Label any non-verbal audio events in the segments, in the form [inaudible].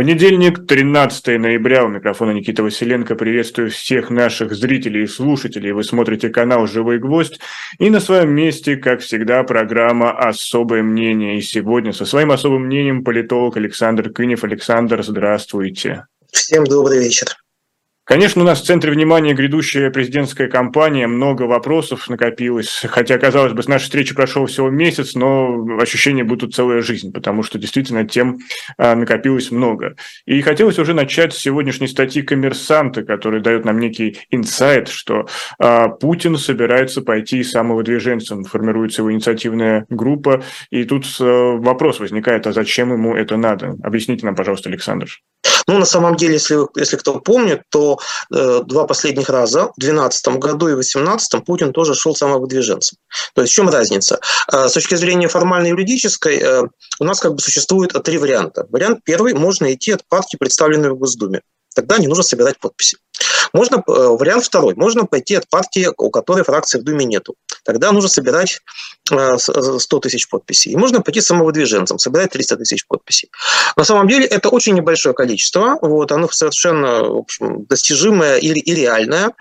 Понедельник, 13 ноября. У микрофона Никита Василенко. Приветствую всех наших зрителей и слушателей. Вы смотрите канал «Живой гвоздь». И на своем месте, как всегда, программа «Особое мнение». И сегодня со своим особым мнением политолог Александр Кынев. Александр, здравствуйте. Всем добрый вечер. Конечно, у нас в центре внимания грядущая президентская кампания, много вопросов накопилось, хотя, казалось бы, с нашей встречи прошел всего месяц, но ощущения будут целая жизнь, потому что действительно тем а, накопилось много. И хотелось уже начать с сегодняшней статьи «Коммерсанта», которая дает нам некий инсайт, что а, Путин собирается пойти самовыдвиженцем, формируется его инициативная группа, и тут а, вопрос возникает, а зачем ему это надо? Объясните нам, пожалуйста, Александр. Ну, на самом деле, если, если кто помнит, то два последних раза, в 2012 году и в 2018, Путин тоже шел самовыдвиженцем. То есть в чем разница? Э, с точки зрения формально-юридической, э, у нас как бы существует три варианта. Вариант первый – можно идти от партии, представленной в Госдуме. Тогда не нужно собирать подписи. Можно, э, вариант второй. Можно пойти от партии, у которой фракции в Думе нету. Тогда нужно собирать 100 э, тысяч подписей. И можно пойти самовыдвиженцем, собирать 300 тысяч подписей. На самом деле это очень небольшое количество. Вот, оно совершенно в общем, достижимое и, и реальное.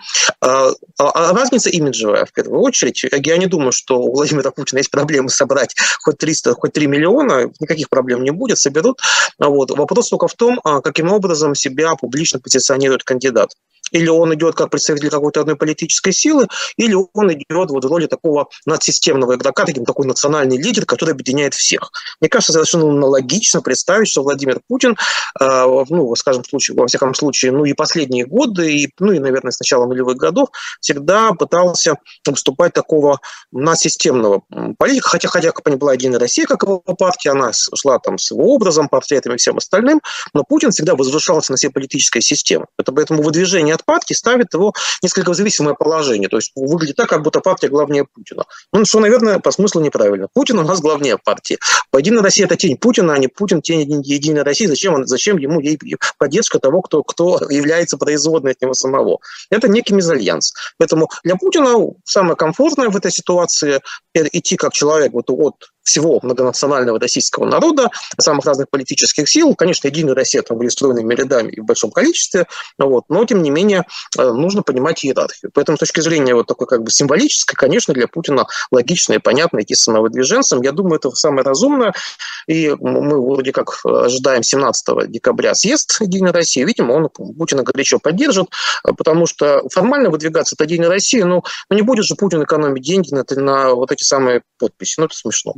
А, а, а разница имиджевая в первую очередь. Я не думаю, что у Владимира Путина есть проблемы собрать хоть 300, хоть 3 миллиона. Никаких проблем не будет, соберут. Вот. Вопрос только в том, а, каким образом себя публично позиционирует кандидат. Или он идет как представитель какой-то одной политической силы, или он идет вот в роли такого надсистемного игрока, таким такой национальный лидер, который объединяет всех. Мне кажется, совершенно логично представить, что Владимир Путин, э, ну, скажем, в случае, во всяком случае, ну и последние годы, и, ну и, наверное, с начала нулевых годов, всегда пытался выступать такого надсистемного политика, хотя, хотя бы не была Единая Россия, как его партия, она шла там с его образом, портретами и всем остальным, но Путин всегда возвышался на всей политической системе. Это поэтому выдвижение отпадки ставит его несколько в зависимое положение. То есть выглядит так, как будто партия главнее Путина. Ну, что, наверное, по смыслу неправильно. Путин у нас главнее партии. По Единой России это тень Путина, а не Путин тень Единой России. Зачем, он, зачем ему ей поддержка того, кто, кто является производной от него самого? Это некий мезальянс. Поэтому для Путина самое комфортное в этой ситуации идти как человек вот от всего многонационального российского народа, самых разных политических сил. Конечно, Единая Россия там были стройными рядами и в большом количестве, вот, но, тем не менее, э, нужно понимать иерархию. Поэтому с точки зрения вот такой как бы символической, конечно, для Путина логично и понятно идти самовыдвиженцем. Я думаю, это самое разумное. И мы вроде как ожидаем 17 декабря съезд Единой России. Видимо, он Путина горячо поддержит, потому что формально выдвигаться от Единой России, ну, ну не будет же Путин экономить деньги на, на вот эти самые подписи. Ну, это смешно.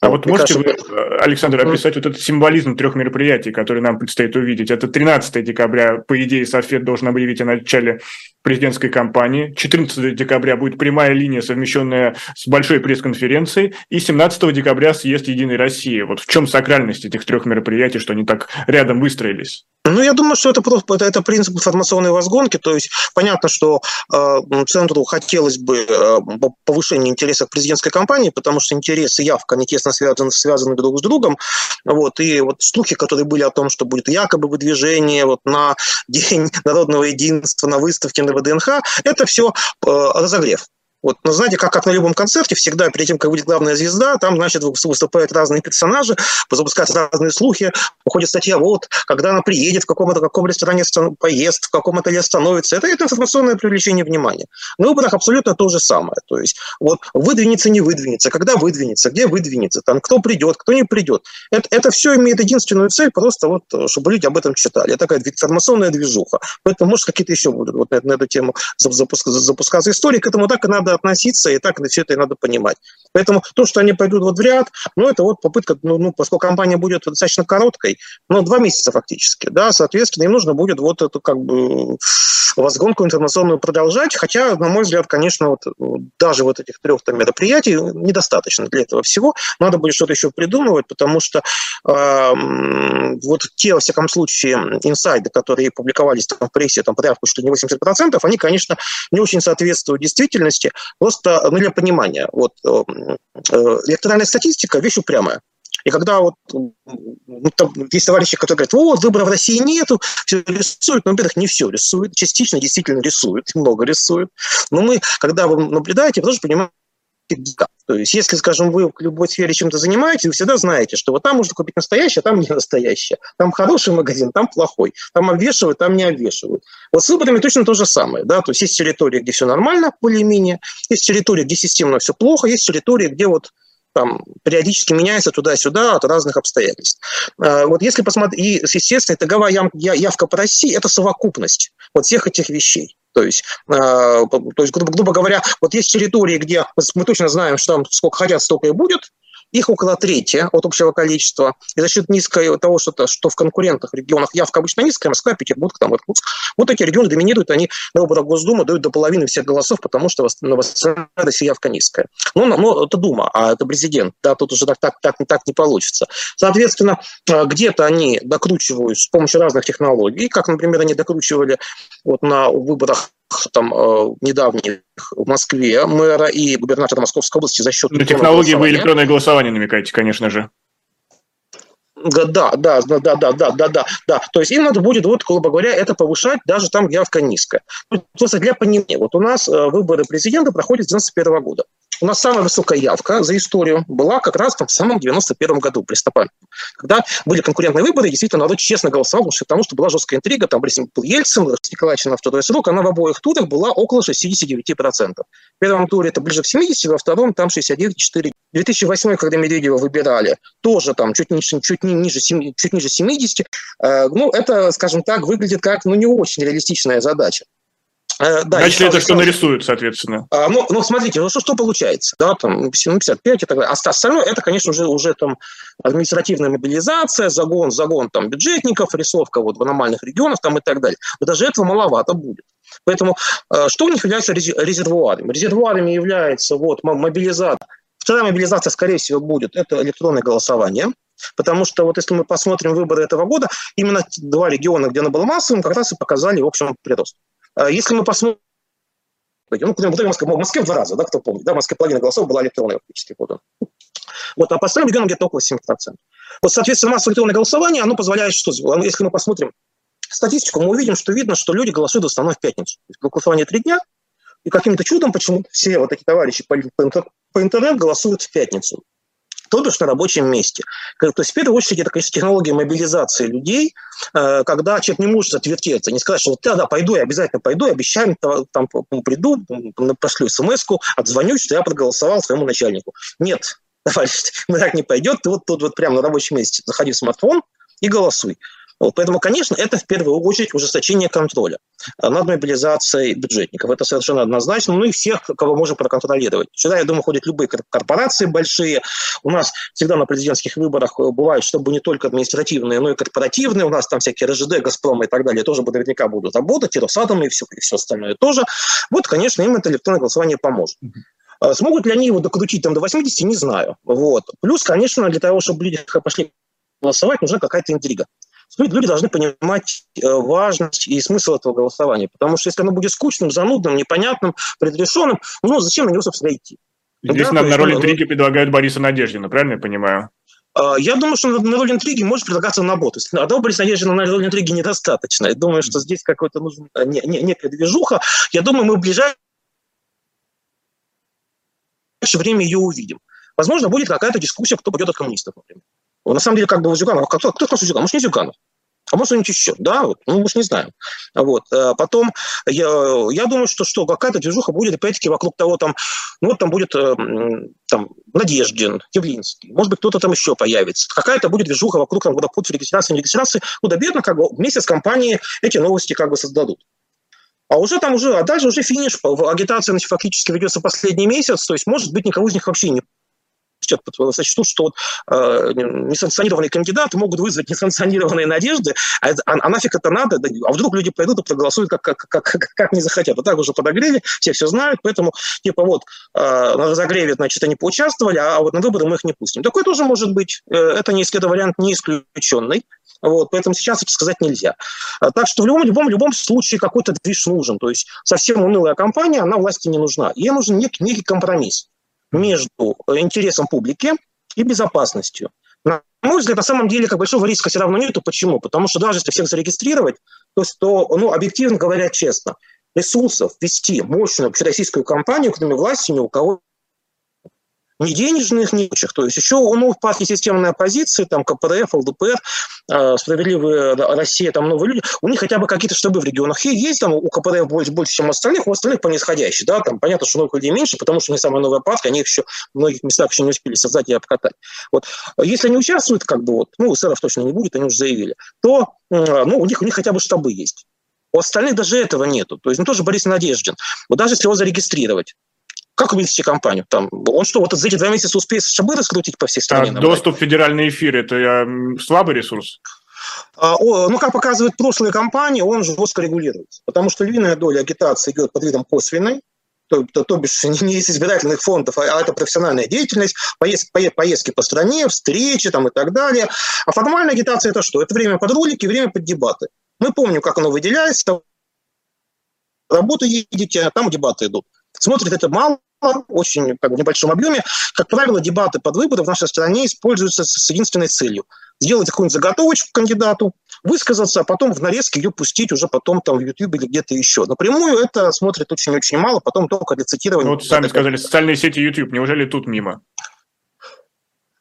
А вот, вот можете кажется, вы, Александр, описать вот этот символизм трех мероприятий, которые нам предстоит увидеть? Это 13 декабря, по идее, Софет должен объявить о начале президентской кампании. 14 декабря будет прямая линия, совмещенная с большой пресс-конференцией. И 17 декабря съезд Единой России. Вот в чем сакральность этих трех мероприятий, что они так рядом выстроились? Ну, я думаю, что это просто это, это принцип информационной возгонки. То есть понятно, что э, центру хотелось бы э, повышения интереса к президентской кампании, потому что интересы явка, они тесно связаны, связаны друг с другом. Вот, и вот слухи, которые были о том, что будет якобы выдвижение вот, на [laughs] День народного единства, на выставке на ВДНХ, это все э, разогрев. Вот, но знаете, как, как на любом концерте, всегда перед тем, как будет главная звезда, там, значит, выступают разные персонажи, запускаются разные слухи, уходит статья, вот, когда она приедет, в каком-то каком ресторане поест, в каком отеле остановится. Это, это информационное привлечение внимания. На выборах абсолютно то же самое. То есть, вот, выдвинется, не выдвинется, когда выдвинется, где выдвинется, там, кто придет, кто не придет. Это, это все имеет единственную цель, просто вот, чтобы люди об этом читали. Это такая информационная движуха. Поэтому, может, какие-то еще будут вот на, на эту тему запускаться, запускаться истории. К этому так и надо относиться, и так все это надо понимать. Поэтому то, что они пойдут вот в ряд, ну, это вот попытка, ну, ну поскольку кампания будет достаточно короткой, ну, два месяца фактически, да, соответственно, им нужно будет вот эту как бы возгонку информационную продолжать, хотя, на мой взгляд, конечно, вот даже вот этих трех там мероприятий недостаточно для этого всего, надо будет что-то еще придумывать, потому что э, вот те, во всяком случае, инсайды, которые публиковались там в прессе, там порядка что не 80%, они, конечно, не очень соответствуют действительности, Просто ну, для понимания, вот э, э, электоральная статистика – вещь упрямая. И когда вот ну, там есть товарищи, которые говорят, вот, выборов в России нету, все рисуют, но, во-первых, не все рисуют, частично действительно рисуют, [laughs] много рисуют. Но мы, когда вы наблюдаете, вы тоже понимаете, То есть, если, скажем, вы в любой сфере чем-то занимаетесь, вы всегда знаете, что вот там можно купить настоящее, а там [laughs] не настоящее. Там хороший магазин, там плохой. Там обвешивают, там не обвешивают. Вот с выборами точно то же самое. Да? То есть, есть территория, где все нормально, более-менее. Есть территория, где системно все плохо. Есть территория, где вот там периодически меняется туда-сюда от разных обстоятельств. А, вот если посмотреть, и, естественно, итоговая явка по России – это совокупность вот всех этих вещей. То есть, э, то есть грубо, грубо говоря, вот есть территории, где мы точно знаем, что там сколько хотят, столько и будет, их около трети от общего количества. И за счет низкой того, что, что в конкурентных регионах явка обычно низкая, Москва, Петербург, там, Иркутск, вот эти регионы доминируют, они на выборах Госдумы дают до половины всех голосов, потому что на России явка низкая. Ну, но это Дума, а это президент. Да, тут уже так, так, так, так не получится. Соответственно, э, где-то они докручивают с помощью разных технологий, как, например, они докручивали вот на выборах там э, недавних в Москве мэра и губернатора Московской области за счет... На технологии вы электронное голосование намекаете, конечно же. Да, да, да, да, да, да, да, да, да. То есть им надо будет, вот, грубо говоря, это повышать, даже там явка низкая. Просто для понимания, вот у нас э, выборы президента проходят с 1991 года у нас самая высокая явка за историю была как раз в том самом 91 году, при Стопане. Когда были конкурентные выборы, действительно народ честно голосовал, потому что была жесткая интрига, там был Ельцин, Николаевич на второй срок, она в обоих турах была около 69%. В первом туре это ближе к 70, во втором там 69,4. 2008, когда Медведева выбирали, тоже там чуть ниже, чуть ниже, чуть ниже 70. Э, ну, это, скажем так, выглядит как ну, не очень реалистичная задача. Э, да, Значит, это что нарисуют, соответственно. А, ну, ну, смотрите, ну что, что получается? Да, там 55 ну, и так далее. А остальное это, конечно, уже, уже там административная мобилизация, загон, загон там бюджетников, рисовка вот в аномальных регионах там и так далее. Но даже этого маловато будет. Поэтому э, что у них является резервуарами? Резервуарами является вот мобилизация. Вторая мобилизация, скорее всего, будет это электронное голосование. Потому что вот если мы посмотрим выборы этого года, именно два региона, где оно было массовым, как раз и показали, в общем, прирост. А если мы посмотрим, ну, в Москве, в Москве в два раза, да, кто помнит, да, в Москве половина голосов была электронная фактически подана. Вот, а по остальным регионам где-то около 7%. Вот, соответственно, массовое электронное голосование, оно позволяет что? Если мы посмотрим статистику, мы увидим, что видно, что люди голосуют в основном в пятницу. Голосование три дня, и каким-то чудом почему все вот эти товарищи по, по, по интернету голосуют в пятницу то бишь на рабочем месте. То есть, в первую очередь, это, конечно, технология мобилизации людей, э, когда человек не может отвертеться, не сказать, что вот да, да, пойду, я обязательно пойду, обещаю, там приду, прошлю смс отзвонюсь, что я проголосовал своему начальнику. Нет, [laughs] товарищ, так не пойдет, ты вот тут вот прямо на рабочем месте заходи в смартфон и голосуй. Вот, поэтому, конечно, это в первую очередь ужесточение контроля э, над мобилизацией бюджетников. Это совершенно однозначно. Ну и всех, кого можем проконтролировать. Сюда, я думаю, ходят любые корпорации большие. У нас всегда на президентских выборах э, бывает, чтобы не только административные, но и корпоративные. У нас там всякие РЖД, Газпром и так далее тоже наверняка будут работать, и Росатом, и все, и все остальное тоже. Вот, конечно, им это электронное голосование поможет. Э, смогут ли они его докрутить там до 80, не знаю. Вот. Плюс, конечно, для того, чтобы люди пошли голосовать, нужна какая-то интрига люди должны понимать э, важность и смысл этого голосования. Потому что если оно будет скучным, занудным, непонятным, предрешенным, ну зачем на него, собственно, идти? Здесь да, нам на роль ну, интриги предлагают Бориса Надеждина, правильно я понимаю? А, я думаю, что на роль интриги может предлагаться набор. То есть одного Бориса Надеждина на роль интриги недостаточно. Я думаю, что здесь какой-то нужен э, не, не, некая движуха. Я думаю, мы в ближайшее время ее увидим. Возможно, будет какая-то дискуссия, кто пойдет от коммунистов, например. На самом деле, как бы Зюганов, а кто, кто спрашивает Зюганов? Может, не Зюганов? А может, что-нибудь еще, да, вот, ну, мы же не знаем. Вот. Э, потом, я, я думаю, что, что какая-то движуха будет, опять-таки, вокруг того, там, ну, вот там будет э, там, Надеждин, Явлинский, может быть, кто-то там еще появится. Какая-то будет движуха вокруг, там, куда путь регистрации, не регистрации, куда бедно, как бы, вместе с компанией эти новости как бы создадут. А уже там уже, а дальше уже финиш, агитация фактически ведется последний месяц, то есть, может быть, никого из них вообще не сочтут, что вот, э, несанкционированные кандидаты могут вызвать несанкционированные надежды, а, это, а, а нафиг это надо, да, а вдруг люди пойдут и проголосуют как, как, как, как, как не захотят. Вот так уже подогрели, все все знают, поэтому типа вот э, на разогреве, значит, они поучаствовали, а вот на выборы мы их не пустим. Такое тоже может быть, э, это не исследован вариант не исключенный. Вот, поэтому сейчас это сказать нельзя. А, так что в любом, любом, любом случае какой-то движ нужен. То есть совсем унылая компания, она власти не нужна. Ей нужен некий, некий компромисс между интересом публики и безопасностью. На мой взгляд, на самом деле, как большого риска все равно нету. Почему? Потому что даже если всех зарегистрировать, то, то ну, объективно говоря честно, ресурсов вести мощную общероссийскую кампанию, кроме власти, ни у кого ни денежных, ни прочих. То есть еще у новых партий системной оппозиции, там КПРФ, ЛДПР, э, Справедливая Россия, там новые люди, у них хотя бы какие-то штабы в регионах есть, там у КПРФ больше, больше чем у остальных, у остальных по нисходящей, да, там понятно, что новых людей меньше, потому что они самая новая партия, они их еще в многих местах еще не успели создать и обкатать. Вот. Если они участвуют, как бы вот, ну, сэров точно не будет, они уже заявили, то, ну, у них, у них хотя бы штабы есть. У остальных даже этого нету. То есть, ну, тоже Борис Надеждин. Вот даже если его зарегистрировать, как вывести компанию? Там, он что, вот за эти два месяца успеет шабы раскрутить по всей стране? А доступ в федеральный эфир – это слабый ресурс? А, ну, как показывают прошлые компании, он жестко регулируется. Потому что львиная доля агитации идет под видом косвенной, то, то, то бишь [laughs] не из избирательных фондов, а, а это профессиональная деятельность, поездки, поездки по стране, встречи там, и так далее. А формальная агитация – это что? Это время под ролики, время под дебаты. Мы помним, как оно выделяется, работу едете, а там дебаты идут. Смотрит это мало, очень как бы, в небольшом объеме. Как правило, дебаты под выборы в нашей стране используются с единственной целью – сделать какую-нибудь заготовочку кандидату, высказаться, а потом в нарезке ее пустить уже потом там в YouTube или где-то еще. Напрямую это смотрит очень-очень мало, потом только для цитирования. Ну, вот сами сказали, социальные сети YouTube, неужели тут мимо?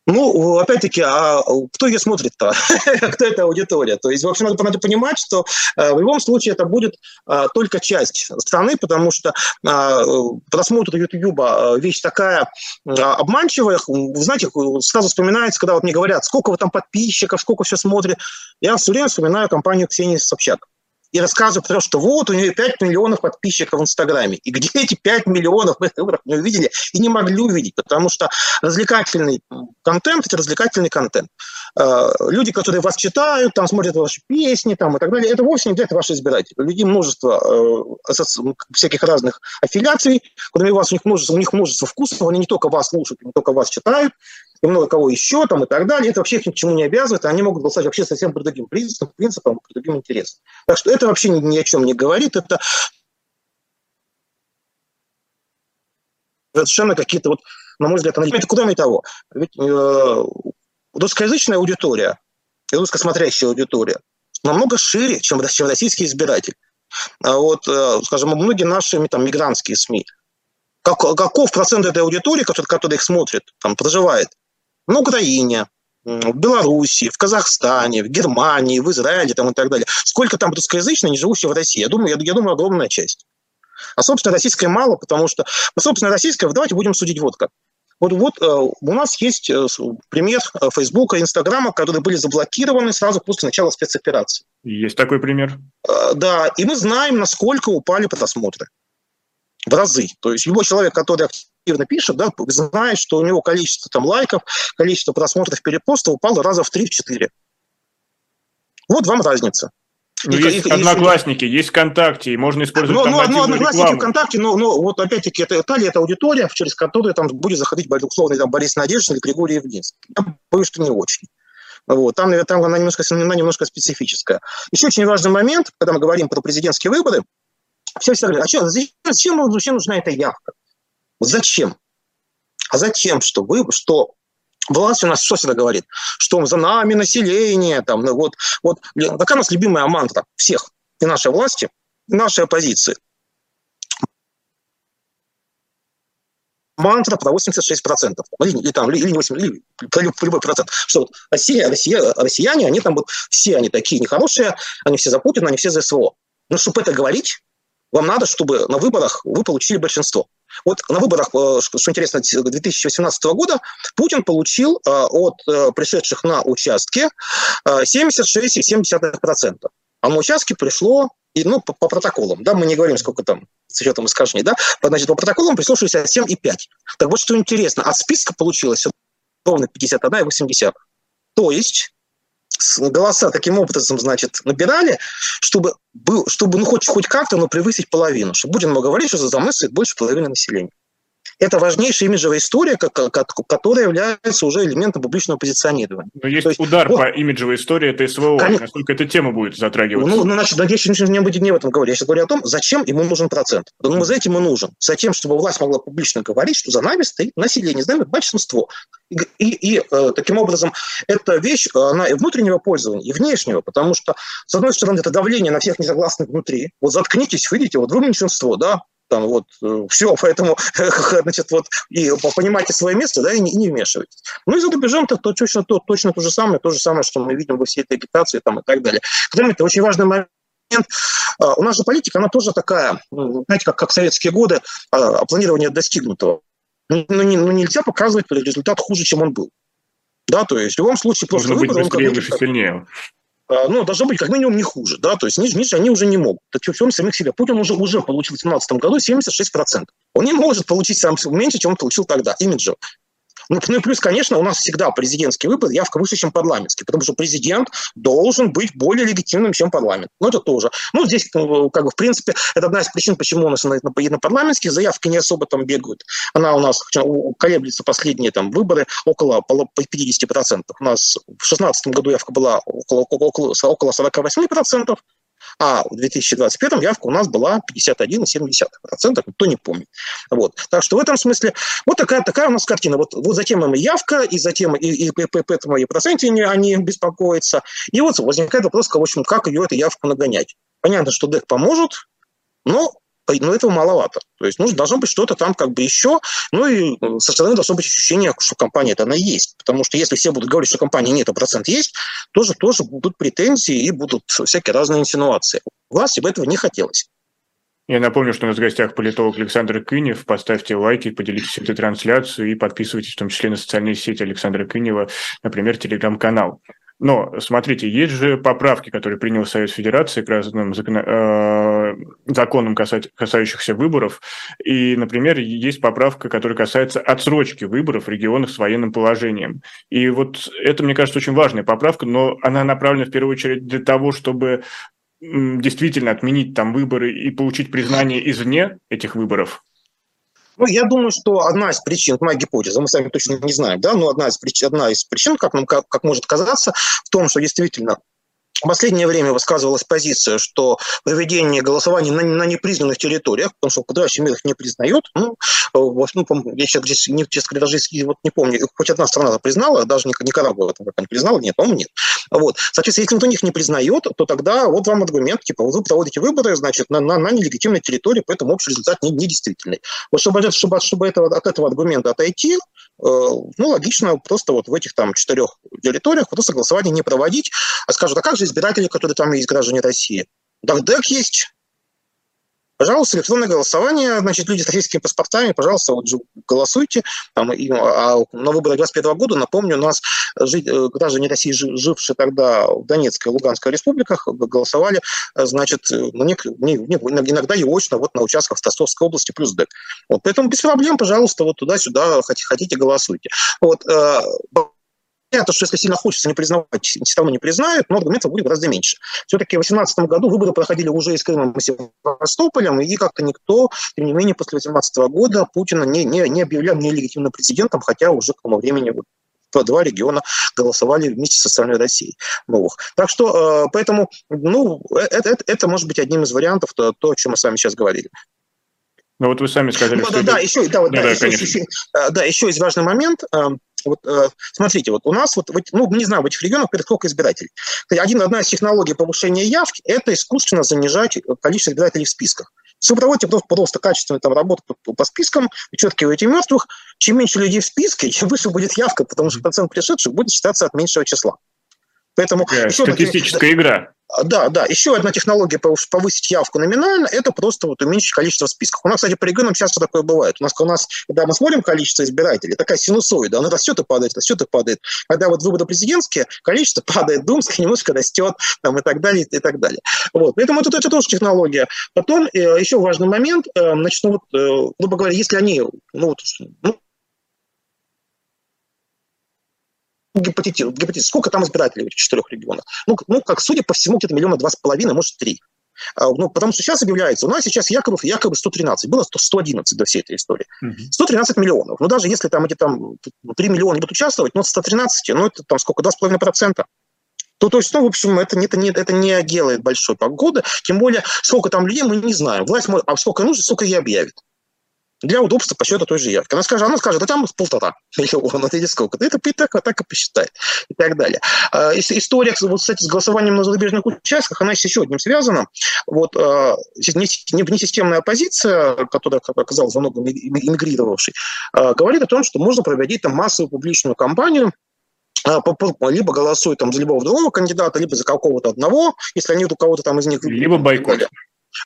Ну, опять-таки, а кто ее смотрит-то? [laughs] кто эта аудитория? То есть, в общем, надо, надо понимать, что э, в любом случае это будет э, только часть страны, потому что э, просмотр YouTube вещь такая обманчивая. Вы знаете, сразу вспоминается, когда вот мне говорят, сколько вы там подписчиков, сколько все смотрит. Я все время вспоминаю компанию Ксении Собчак и рассказывает про то, что вот у нее 5 миллионов подписчиков в Инстаграме. И где эти 5 миллионов мы не увидели и не могли увидеть, потому что развлекательный контент – это развлекательный контент. Э, люди, которые вас читают, там смотрят ваши песни там, и так далее, это вовсе не для ваши избиратели. У людей множество э, всяких разных аффилиаций, кроме вас, у них множество, у них множество вкусов, они не только вас слушают, не только вас читают, и много кого еще там и так далее. Это вообще их ни к чему не обязывает, они могут голосовать вообще совсем по другим принципам, принципам по другим интересам. Так что это вообще ни, ни о чем не говорит, это совершенно какие-то вот, на мой взгляд, аналитики. Кроме того, ведь э, русскоязычная аудитория и русскосмотрящая аудитория намного шире, чем, чем российский избиратель. А вот, э, скажем, многие наши там, мигрантские СМИ, как, каков процент этой аудитории, который, который их смотрит, там, проживает на Украине, в Беларуси, в Казахстане, в Германии, в Израиле там, и так далее. Сколько там русскоязычных, не живущих в России? Я думаю, я, я думаю, огромная часть. А, собственно, российская мало, потому что, собственно, российская, давайте будем судить вот как. Вот, вот э, у нас есть э, пример э, Фейсбука, Инстаграма, которые были заблокированы сразу после начала спецоперации. Есть такой пример. Да, и мы знаем, насколько упали просмотры. В разы. То есть любой человек, который активно пишет, да, знает, что у него количество там лайков, количество просмотров перепоста упало раза в 3-4. Вот вам разница. Ну, и, есть и, одноклассники, и, есть ВКонтакте, и можно использовать ну, ну, ну, одноклассники рекламу. ВКонтакте, но, но вот опять-таки это, это ли это аудитория, через которую там будет заходить, условно, там, Борис Надеждин или Григорий Евгенский. Я боюсь, что не очень. Вот. Там, там она, немножко, она немножко специфическая. Еще очень важный момент, когда мы говорим про президентские выборы, все всегда говорят, а что, зачем, зачем, зачем нужна эта явка? Зачем? А затем, что, вы, что власть у нас что всегда говорит? Что за нами население, там, ну, вот, вот, какая у нас любимая мантра всех, и нашей власти, и нашей оппозиции. мантра про 86%, или, или, там, или, 8, или про любой процент, что вот Россия, Россия, россияне, они там вот все они такие нехорошие, они все за Путина, они все за СВО. Но чтобы это говорить, вам надо, чтобы на выборах вы получили большинство. Вот на выборах, э, что интересно, 2018 года Путин получил э, от э, пришедших на участки 76,7%. А на участке пришло и, ну, по, по протоколам, да, мы не говорим, сколько там с учетом искажений, да, значит, по протоколам пришло 67,5. Так вот, что интересно, от списка получилось ровно 51,8. То есть голоса таким образом, значит, набирали, чтобы, был, чтобы ну, хоть, хоть как-то, но превысить половину. Чтобы будем много говорить, что за мной стоит больше половины населения. Это важнейшая имиджевая история, которая является уже элементом публичного позиционирования. Но есть, есть удар вот, по имиджевой истории, это СВО. Конечно. Насколько эта тема будет затрагиваться? Ну, ну значит, я сейчас не, буду не в этом говорить. Я сейчас говорю о том, зачем ему нужен процент. Ну, за этим и нужен. За тем, чтобы власть могла публично говорить, что за нами стоит население, за нами большинство. И, и, и э, таким образом, эта вещь, она и внутреннего пользования, и внешнего, потому что, с одной стороны, это давление на всех несогласных внутри. Вот заткнитесь, выйдите, вот вы меньшинство, да, Там вот все, [laughs] поэтому, [laughs] значит, вот и понимайте свое место, да, и не, не вмешивайтесь. Ну и за рубежом то, то точно то, точно то же самое, то же самое, что мы видим во всей этой агитации там и так далее. Потом это очень важный момент. У нас же политика, она тоже такая, знаете, как, как в советские годы, планирование достигнутого. Ну, ну, ну, нельзя показывать результат хуже, чем он был. Да, то есть в любом случае просто Нужно выбор, быть быстрее, выше, сильнее. А, ну, должно быть как минимум не хуже, да, то есть ниже, ниже они уже не могут. Так всем самих себя. Путин уже, уже получил в 2017 году 76%. Он не может получить сам меньше, чем он получил тогда, имиджево. Ну, ну и плюс, конечно, у нас всегда президентский выбор явка выше, чем парламентский, потому что президент должен быть более легитимным, чем парламент. Ну, это тоже. Ну, здесь, ну, как бы, в принципе, это одна из причин, почему у нас на, на, на парламентские заявки не особо там бегают. Она у нас колеблется последние там выборы около 50%. У нас в 2016 году явка была около, около, около 48%, а в 2021 явка у нас была 51,7%, кто не помнит. Вот. Так что в этом смысле вот такая, такая у нас картина. Вот, вот затем им и явка, и затем и, и, и поэтому и проценты они беспокоятся. И вот возникает вопрос, в общем, как ее эту явку нагонять. Понятно, что ДЭК поможет, но но этого маловато. То есть нужно, должно быть что-то там как бы еще, ну и э, со стороны должно быть ощущение, что компания это она есть. Потому что если все будут говорить, что компании нет, а процент есть, тоже, тоже будут претензии и будут всякие разные инсинуации. Власти бы этого не хотелось. Я напомню, что у нас в гостях политолог Александр Кынев. Поставьте лайки, поделитесь этой трансляцией и подписывайтесь в том числе на социальные сети Александра Кынева, например, телеграм-канал. Но, смотрите, есть же поправки, которые принял Совет Федерации к разным закон, э, законам, касать, касающихся выборов. И, например, есть поправка, которая касается отсрочки выборов в регионах с военным положением. И вот это, мне кажется, очень важная поправка, но она направлена в первую очередь для того, чтобы действительно отменить там выборы и получить признание извне этих выборов. Ну, я думаю, что одна из причин, моя гипотеза, мы сами точно не знаем, да, но одна из причин, одна из причин как, нам, как, как может казаться, в том, что действительно в последнее время высказывалась позиция, что проведение голосования на, на непризнанных территориях, потому что подавляющий мир их не признает, ну, ну я сейчас здесь, не, честно говоря, даже вот не помню, хоть одна страна признала, даже Никарагуа это не признала, нет, по-моему, нет. Вот. Соответственно, если никто них не признает, то тогда вот вам аргумент, типа, вы проводите выборы, значит, на, на, на нелегитимной территории, поэтому общий результат не, недействительный. Вот чтобы, чтобы, чтобы этого, от этого аргумента отойти, Э, ну, логично просто вот в этих там четырех территориях просто голосование не проводить, а скажут, а как же избиратели, которые там есть, граждане России? Да, ДЭК есть, Пожалуйста, электронное голосование, значит, люди с российскими паспортами, пожалуйста, вот голосуйте. Там, и, а на выборах 2021 года, напомню, у нас жить, э, граждане России, жившие тогда в Донецкой и Луганской республиках, голосовали, значит, ну, не, не, иногда и очно вот на участках в Ростовской области плюс ДЭК. Вот, поэтому без проблем, пожалуйста, вот туда-сюда хотите, голосуйте. Вот, э, Понятно, что если сильно хочется не признавать, все равно не признают, но аргументов будет гораздо меньше. Все-таки в 2018 году выборы проходили уже с Крымом, и Севастополем, и как-то никто, тем не менее, после 2018 года Путина не, не, не объявлял нелегитимным президентом, хотя уже к тому времени два региона голосовали вместе с остальной Россией новых. Так что, э, поэтому, ну, это, это, это может быть одним из вариантов, то, то, о чем мы с вами сейчас говорили. Ну вот вы сами сказали, ну, что... Да, это... еще, да, да, да, да, еще, еще, э, да, еще есть важный момент. Вот э, смотрите, вот у нас, вот, ну, не знаю, в этих регионах сколько избирателей. Один, одна из технологий повышения явки – это искусственно занижать количество избирателей в списках. Если вы проводите просто качественную там, работу по, по спискам, вычеркиваете мертвых, чем меньше людей в списке, [laughs] чем выше будет явка, потому что процент пришедших будет считаться от меньшего числа. Поэтому еще статистическая одна, игра. Да, да. Еще одна технология повысить явку номинально – это просто вот уменьшить количество списков. У нас, кстати, по регионам часто такое бывает. У нас, у нас, когда мы смотрим количество избирателей, такая синусоида, она растет и падает, растет и падает. Когда вот выборы президентские, количество [laughs] падает, думское немножко растет, там, и так далее, и так далее. Вот. Поэтому это, это тоже технология. Потом э, еще важный момент, э, значит, ну, вот, э, грубо говоря, если они, ну, вот, ну, гипотетиз, гипотетиз, сколько там избирателей в этих четырех регионах? Ну, ну, как судя по всему, где-то миллиона два с половиной, может, три. А, ну, потому что сейчас объявляется, у нас сейчас якобы, якобы 113, было 111 до всей этой истории. 113 миллионов. Ну, даже если там эти там 3 миллиона будут участвовать, ну, 113, ну, это там сколько, 2,5%. То, то есть, ну, в общем, это, это, не, это не делает большой погоды, тем более, сколько там людей, мы не знаем. Власть, может, а сколько нужно, сколько и объявит. Для удобства подсчета той же явки. Она скажет, она скажет, а там полтора [laughs] миллиона, или сколько. Это так, так и посчитает. И так далее. А, история, вот, кстати, с голосованием на зарубежных участках, она с еще одним связана. Вот а, несистемная оппозиция, которая оказалась во многом эмигрировавшей, а, говорит о том, что можно проводить там массовую публичную кампанию либо голосуют там за любого другого кандидата, либо за какого-то одного, если они у кого-то там из них... Либо бойкот.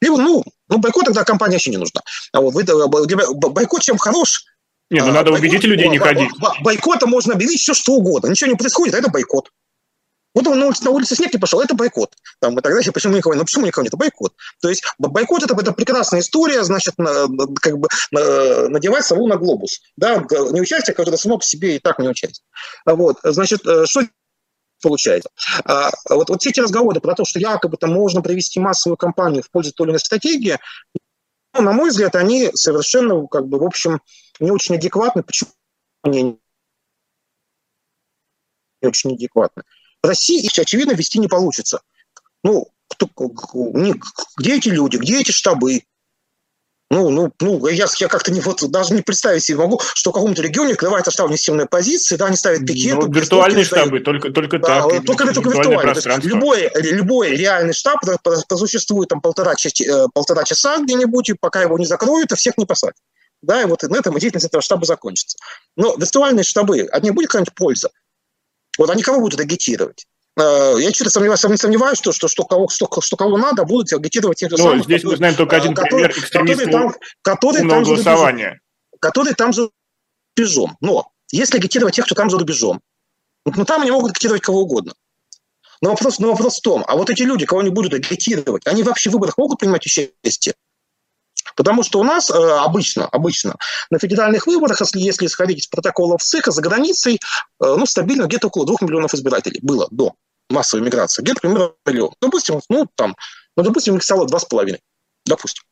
Либо, ну, ну, бойкот тогда компания вообще не нужна. А вот вы, бойкот чем хорош? Не, ну надо убедить людей не ходить. Бойкота можно объявить все что угодно. Ничего не происходит, а это бойкот. Вот он на улице, на улице снег не пошел, это бойкот. Там, и так далее. Почему никого нет? Ну, почему никого нет? Это бойкот. То есть бойкот это, это прекрасная история, значит, на, как бы на, надевать сову на глобус. Да, не участие, которое само по себе и так не участие. Вот, значит, э, что получается. А, вот, вот все эти разговоры про то, что якобы там можно провести массовую кампанию в пользу той или иной стратегии, ну, на мой взгляд, они совершенно, как бы, в общем, не очень адекватны. Почему они не очень адекватны? В России их, очевидно, вести не получится. Ну, кто, где эти люди, где эти штабы, ну, ну, ну, я, я как-то не, вот, даже не представить себе могу, что в каком-то регионе открывается штаб несемной позиции, да, они ставят пикеты. Ну, виртуальные штабы, только, только да, так. Только, только виртуальные. Любой, любой реальный штаб просуществует там полтора, э, полтора часа где-нибудь, и пока его не закроют, и всех не посадят. Да, и вот на этом деятельность этого штаба закончится. Но виртуальные штабы, от них будет какая-нибудь польза? Вот они кого будут агитировать? Э, я что-то сомневаюсь, сомневаюсь, что, что, что, кого, что, что кого надо, будут агитировать тех же ну, самых. Здесь которые, мы знаем только один который, пример экстремистов там, который там голосования. Который там за рубежом. Но если агитировать тех, кто там за рубежом, ну там они могут агитировать кого угодно. Но вопрос, но вопрос в том, а вот эти люди, кого они будут агитировать, они вообще в выборах могут принимать участие? Потому что у нас э, обычно, обычно на федеральных выборах, если, если исходить из протоколов ЦИКа, за границей э, ну, стабильно где-то около двух миллионов избирателей было до массовой миграции. Где-то примерно миллион. Допустим, ну, там, ну, допустим, их стало два с половиной. Допустим.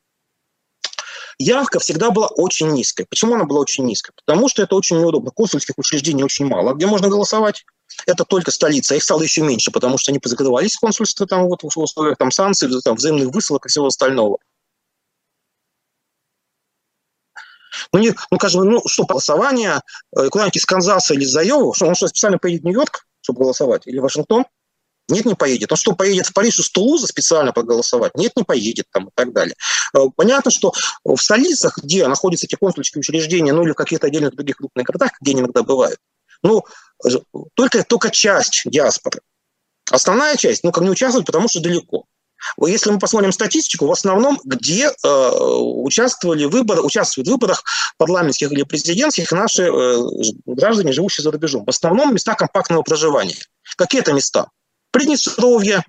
Явка всегда была очень низкой. Почему она была очень низкой? Потому что это очень неудобно. Консульских учреждений очень мало, где можно голосовать. Это только столица. Их стало еще меньше, потому что они позакрывались консульства там, вот, в условиях там, санкций, там, взаимных высылок и всего остального. Ну, не, ну, скажем, ну, что, голосование э, куда-нибудь из Канзаса или из Айовы, что он что, специально поедет в Нью-Йорк, чтобы голосовать, или в Вашингтон? Нет, не поедет. Он что, поедет в Париж из Тулуза специально проголосовать? Нет, не поедет там и так далее. Э, понятно, что в столицах, где находятся эти консульские учреждения, ну или в каких-то отдельных других крупных городах, где они иногда бывают, ну, только, только часть диаспоры. Основная часть, ну, как не участвует, потому что далеко. Если мы посмотрим статистику, в основном, где э, участвовали выборы, участвуют в выборах парламентских или президентских наши э, граждане, живущие за рубежом. В основном места компактного проживания. Какие это места? Приднестровье,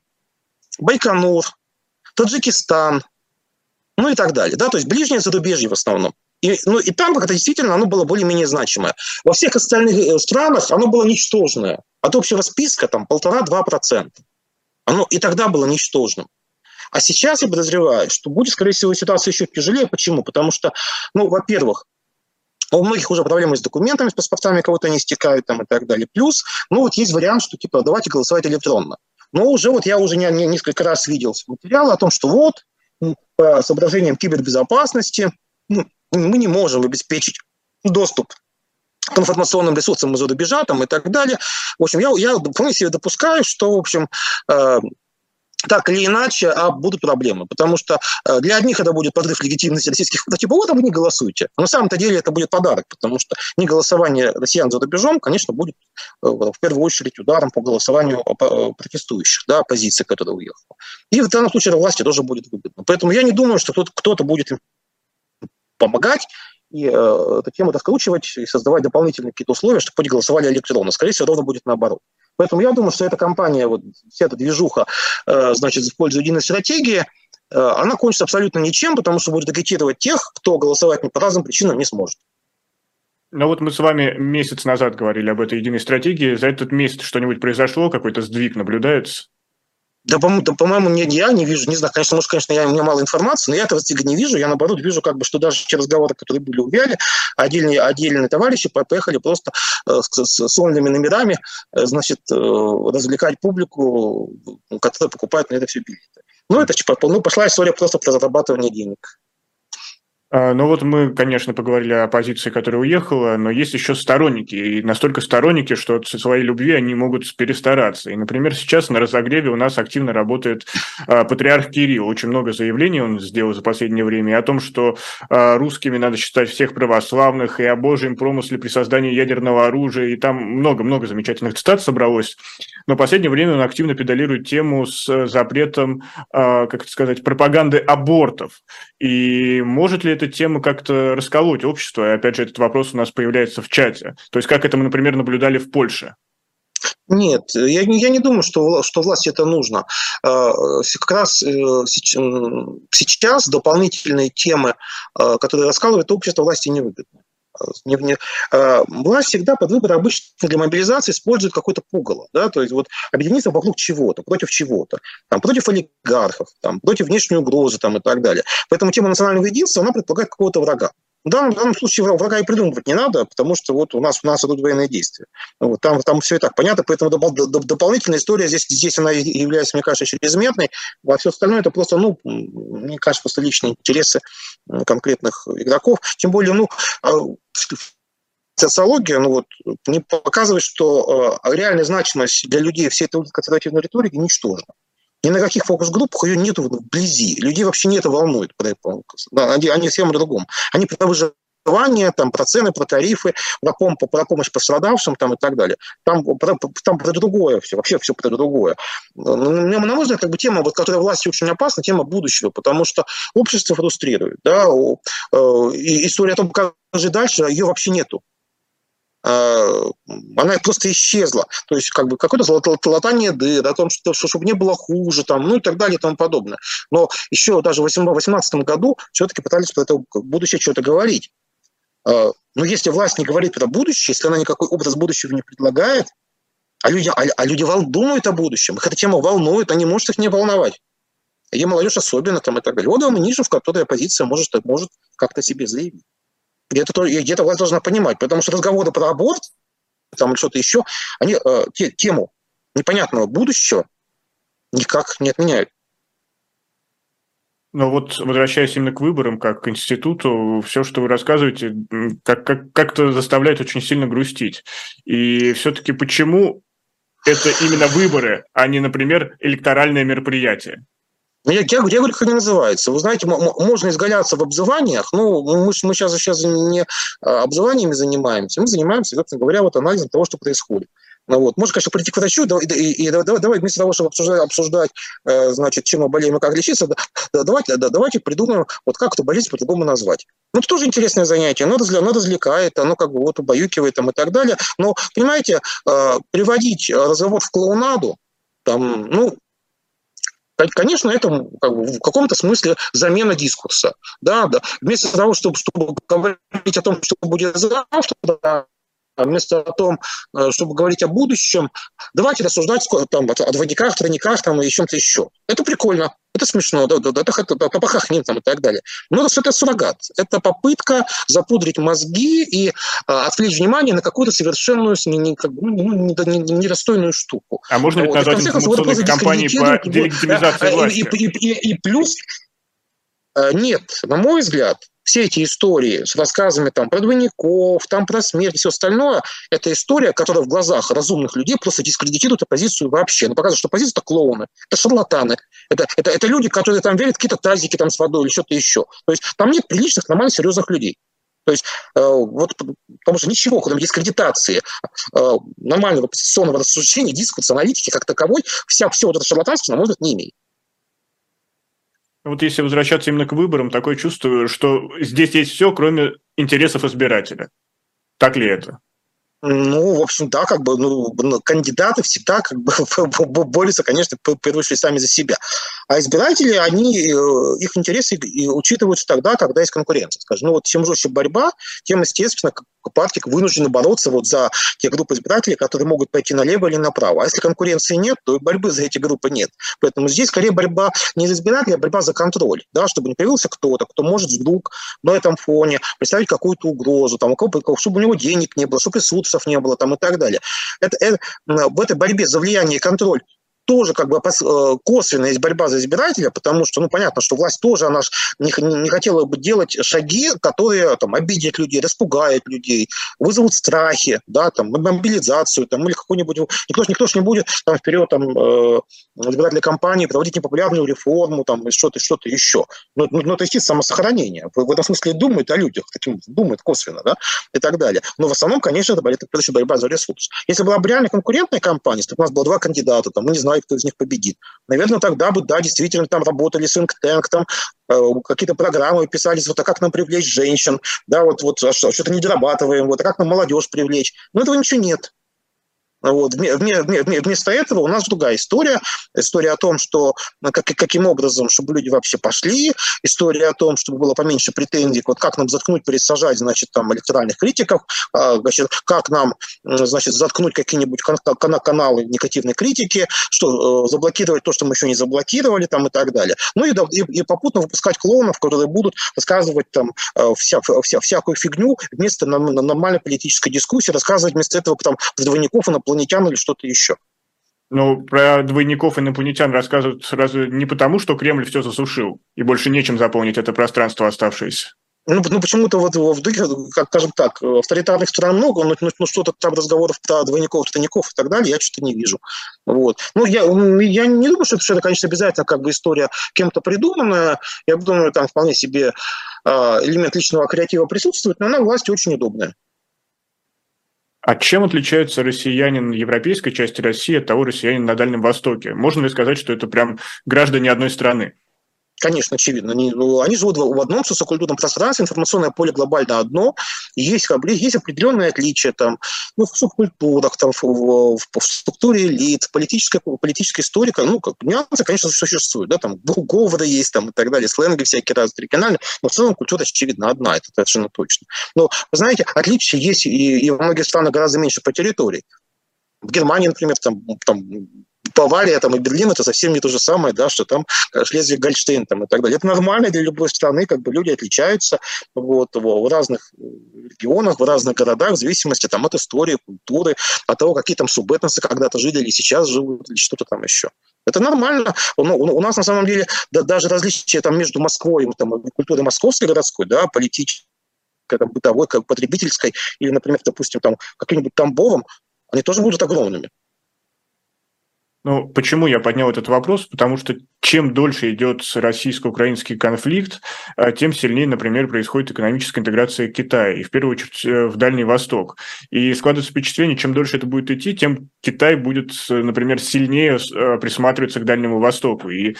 Байконур, Таджикистан, ну и так далее. Да? То есть ближнее зарубежье в основном. И, ну, и там как-то действительно оно было более-менее значимое. Во всех остальных э, странах оно было ничтожное. От общего списка там полтора-два процента. Оно и тогда было ничтожным. А сейчас я подозреваю, что будет, скорее всего, ситуация еще тяжелее. Почему? Потому что, ну, во-первых, у многих уже проблемы с документами, с паспортами кого-то не стекают там и так далее. Плюс, ну, вот есть вариант, что, типа, давайте голосовать электронно. Но уже вот я уже не, не, несколько раз видел материалы о том, что вот, по соображениям кибербезопасности ну, мы не можем обеспечить доступ к информационным ресурсам из-за рубежа там, и так далее. В общем, я, я вполне себе допускаю, что, в общем, э, так или иначе, а будут проблемы. Потому что э, для одних это будет подрыв легитимности российских выборов. Типа, вот, а вы не голосуете. Но на самом-то деле это будет подарок, потому что не голосование россиян за рубежом, конечно, будет э, в первую очередь ударом по голосованию э, протестующих, да, оппозиции, которая уехала. И в данном случае власти тоже будет выгодно. Поэтому я не думаю, что кто-то будет им помогать и э, эту тему раскручивать и создавать дополнительные какие-то условия, чтобы люди голосовали электронно. Скорее всего, ровно будет наоборот. Поэтому я думаю, что эта компания, вот вся эта движуха, э, значит, в пользу единой стратегии, э, она кончится абсолютно ничем, потому что будет агитировать тех, кто голосовать по разным причинам не сможет. Ну вот мы с вами месяц назад говорили об этой единой стратегии. За этот месяц что-нибудь произошло? Какой-то сдвиг наблюдается? Да, по-моему, да, по-моему не, я не вижу, не знаю, конечно, может, конечно, я, у меня мало информации, но я этого стига не вижу. Я, наоборот, вижу, как бы, что даже те разговоры, которые были у Виали, отдельные, отдельные товарищи поехали просто э, с, сольными номерами, э, значит, э, развлекать публику, которая покупает на это все билеты. Ну, это ну, пошла история просто про зарабатывание денег. А, ну вот мы, конечно, поговорили о оппозиции, которая уехала, но есть еще сторонники, и настолько сторонники, что от своей любви они могут перестараться. И, например, сейчас на разогреве у нас активно работает а, патриарх Кирилл. Очень много заявлений он сделал за последнее время о том, что а, русскими надо считать всех православных, и о божьем промысле при создании ядерного оружия, и там много-много замечательных цитат собралось. Но в последнее время он активно педалирует тему с запретом, как это сказать, пропаганды абортов. И может ли эта тема как-то расколоть общество? И опять же, этот вопрос у нас появляется в чате. То есть как это мы, например, наблюдали в Польше? Нет, я, я не думаю, что, что власти это нужно. А, как раз э, сейчас дополнительные темы, а, которые раскалывают общество, власти не выгодны. Не, не, власть всегда под выбор обычно для мобилизации использует какое-то пугало. Да? То есть вот объединиться вокруг чего-то, против чего-то, там, против олигархов, там, против внешней угрозы там, и так далее. Поэтому тема национального единства, она предполагает какого-то врага. В данном, в данном случае врага и придумывать не надо, потому что вот у нас, у нас идут военные действия. Вот, там, там все и так понятно, поэтому доп, доп, дополнительная история здесь, здесь она является, мне кажется, чрезмерной, а все остальное это просто, ну, мне кажется, просто личные интересы конкретных игроков. Тем более, ну, а, социология ну вот, не показывает, что э, реальная значимость для людей всей этой консервативной риторики ничтожна. Ни на каких фокус-группах ее нет вблизи. Людей вообще не это волнует. Они, они всем другом. Они про выживание, там, про цены, про тарифы, про, пом- про помощь пострадавшим там, и так далее. Там, про, там про другое все, вообще все про другое. На мой взгляд, как бы тема, вот, которая власти очень опасна, тема будущего, потому что общество фрустрирует. Да? Э, и история о том, как жить дальше, ее вообще нету. А, она просто исчезла. То есть как бы какое-то латание дыр, о том, что, чтобы не было хуже, там, ну и так далее и тому подобное. Но еще даже в 2018 году все-таки пытались про это будущее что-то говорить. А, но если власть не говорит про будущее, если она никакой образ будущего не предлагает, а люди, а, а люди думают о будущем, их эта тема волнует, они может их не волновать. И молодежь особенно там и так далее. Вот вам ниша, в которой оппозиция может, может как-то себе заявить. Где-то где власть должна понимать, потому что разговоры про аборт, там что-то еще, они э, те, тему непонятного будущего никак не отменяют. Но вот возвращаясь именно к выборам, как к институту, все, что вы рассказываете, как, как, как-то заставляет очень сильно грустить. И все-таки почему это именно выборы, а не, например, электоральное мероприятие? Ну, я, я, я говорю, как они называются. Вы знаете, можно изгаляться в обзываниях, ну, мы, мы сейчас, сейчас не а, обзываниями занимаемся, мы занимаемся, собственно говоря, вот анализом того, что происходит. Ну, вот. Можно, конечно, прийти к врачу и, и, и давай, давай вместо того, чтобы обсуждать, обсуждать э, значит, чем мы болеем и как лечиться, да, да, давайте, да, давайте придумаем, вот как эту болезнь по-другому назвать. Ну, это тоже интересное занятие, оно, разля, оно развлекает, оно как бы вот убаюкивает там, и так далее. Но, понимаете, э, приводить разговор в клоунаду, там, ну, Конечно, это как бы, в каком-то смысле замена дискурса. Да, да. Вместо того, чтобы, чтобы говорить о том, что будет завтра, а вместо том, э, чтобы говорить о будущем, давайте рассуждать там, о двойниках, тройниках там, и чем-то еще. Это прикольно, это смешно, да, да, да, это, это, похахнем там, и так далее. Но это, это суррогат. Это попытка запудрить мозги и а, отвлечь внимание на какую-то совершенную, не, не, как, ну, недостойную не штуку. А можно вот. назвать информационной кампанией по делегитимизации власти? И, и, и, и плюс, э, нет, на мой взгляд, все эти истории с рассказами там, про двойников, там, про смерть и все остальное, это история, которая в глазах разумных людей просто дискредитирует оппозицию вообще. Ну, показывает, что оппозиция – это клоуны, это шарлатаны, это, это, это люди, которые там верят какие-то тазики там, с водой или что-то еще. То есть там нет приличных, нормальных, серьезных людей. То есть э, вот потому что ничего, кроме дискредитации э, нормального оппозиционного рассуждения, дискурса, аналитики как таковой, вся, все вот это шарлатанство, на мой взгляд, не имеет. Вот если возвращаться именно к выборам, такое чувство, что здесь есть все, кроме интересов избирателя. Так ли это? Ну, в общем, да, как бы, ну, кандидаты всегда как бы [laughs] борются, конечно, в сами за себя. А избиратели, они, э, их интересы учитываются тогда, когда есть конкуренция. Скажем, ну вот чем жестче борьба, тем, естественно, партии вынуждены бороться вот за те группы избирателей, которые могут пойти налево или направо. А если конкуренции нет, то и борьбы за эти группы нет. Поэтому здесь скорее борьба не за избирателей, а борьба за контроль, да, чтобы не появился кто-то, кто может вдруг на этом фоне представить какую-то угрозу, там, чтобы у него денег не было, чтобы ресурсов не было там, и так далее. Это, это, в этой борьбе за влияние и контроль тоже как бы косвенно есть борьба за избирателя, потому что, ну, понятно, что власть тоже, она же не, хотела бы делать шаги, которые там обидят людей, распугают людей, вызовут страхи, да, там, мобилизацию, там, или какой-нибудь... Никто, никто же не будет там вперед там, э, избирательной кампании проводить непопулярную реформу, там, что-то, что-то еще. Ну, ну, ну, это, естественно, самосохранение. В, в этом смысле думает о людях, таким, думает косвенно, да, и так далее. Но в основном, конечно, это, это борьба за ресурс. Если была бы реально конкурентная кампания, если бы у нас было два кандидата, там, мы не знали, кто из них победит, наверное, тогда бы, да, действительно, там работали think tank, там, э, какие-то программы писались, вот, а как нам привлечь женщин, да, вот, вот а что, что-то не дорабатываем, вот, а как нам молодежь привлечь. Но этого ничего нет. Вот. Вместо этого у нас другая история. История о том, что ну, как, каким образом, чтобы люди вообще пошли, история о том, чтобы было поменьше претензий, вот как нам заткнуть, пересажать, значит, там, электоральных критиков, а, значит, как нам, значит, заткнуть какие-нибудь каналы негативной критики, что э, заблокировать то, что мы еще не заблокировали, там, и так далее. Ну и, и, и попутно выпускать клоунов, которые будут рассказывать там э, вся, вся, всякую фигню вместо нормальной политической дискуссии, рассказывать вместо этого там двойников и инопланетян или что-то еще. Ну, про двойников инопланетян рассказывают сразу не потому, что Кремль все засушил, и больше нечем заполнить это пространство оставшееся. Ну, ну почему-то вот в духе, как скажем так, авторитарных стран много, но, но, но что-то там разговоров про двойников, тройников и так далее я что-то не вижу. Вот. Ну, я, я не думаю, что это, что это, конечно, обязательно как бы история кем-то придуманная. Я думаю, там вполне себе э, элемент личного креатива присутствует, но она власти очень удобная. А чем отличается россиянин европейской части России от того россиянина на Дальнем Востоке? Можно ли сказать, что это прям граждане одной страны? Конечно, очевидно. Они, ну, они живут в одном социокультурном пространстве, информационное поле глобально одно. Есть, есть определенные отличия там, ну, в субкультурах, там, в, в, в структуре элит, политическая, политическая историка. Ну, как, нюансы, конечно, существуют. Да, там говоры есть там, и так далее, сленги всякие разные, региональные. Но в целом культура, очевидно, одна, это совершенно точно. Но, вы знаете, отличия есть и, и во многих странах гораздо меньше по территории. В Германии, например, там, там Бавария там, и Берлин это совсем не то же самое, да, что там Шлезвиг-Гольштейн там, и так далее. Это нормально для любой страны, как бы люди отличаются вот, в разных регионах, в разных городах, в зависимости там, от истории, культуры, от того, какие там субэтносы когда-то жили или сейчас живут, или что-то там еще. Это нормально. Ну, у нас на самом деле да, даже различия там, между Москвой там, культурой московской городской, да, политической, там, бытовой, как потребительской, или, например, допустим, там, каким-нибудь Тамбовом, они тоже будут огромными. Ну, почему я поднял этот вопрос? Потому что чем дольше идет российско-украинский конфликт, а, тем сильнее, например, происходит экономическая интеграция Китая, и в первую очередь э, в Дальний Восток. И складывается впечатление, чем дольше это будет идти, тем Китай будет, например, сильнее э, присматриваться к Дальнему Востоку. И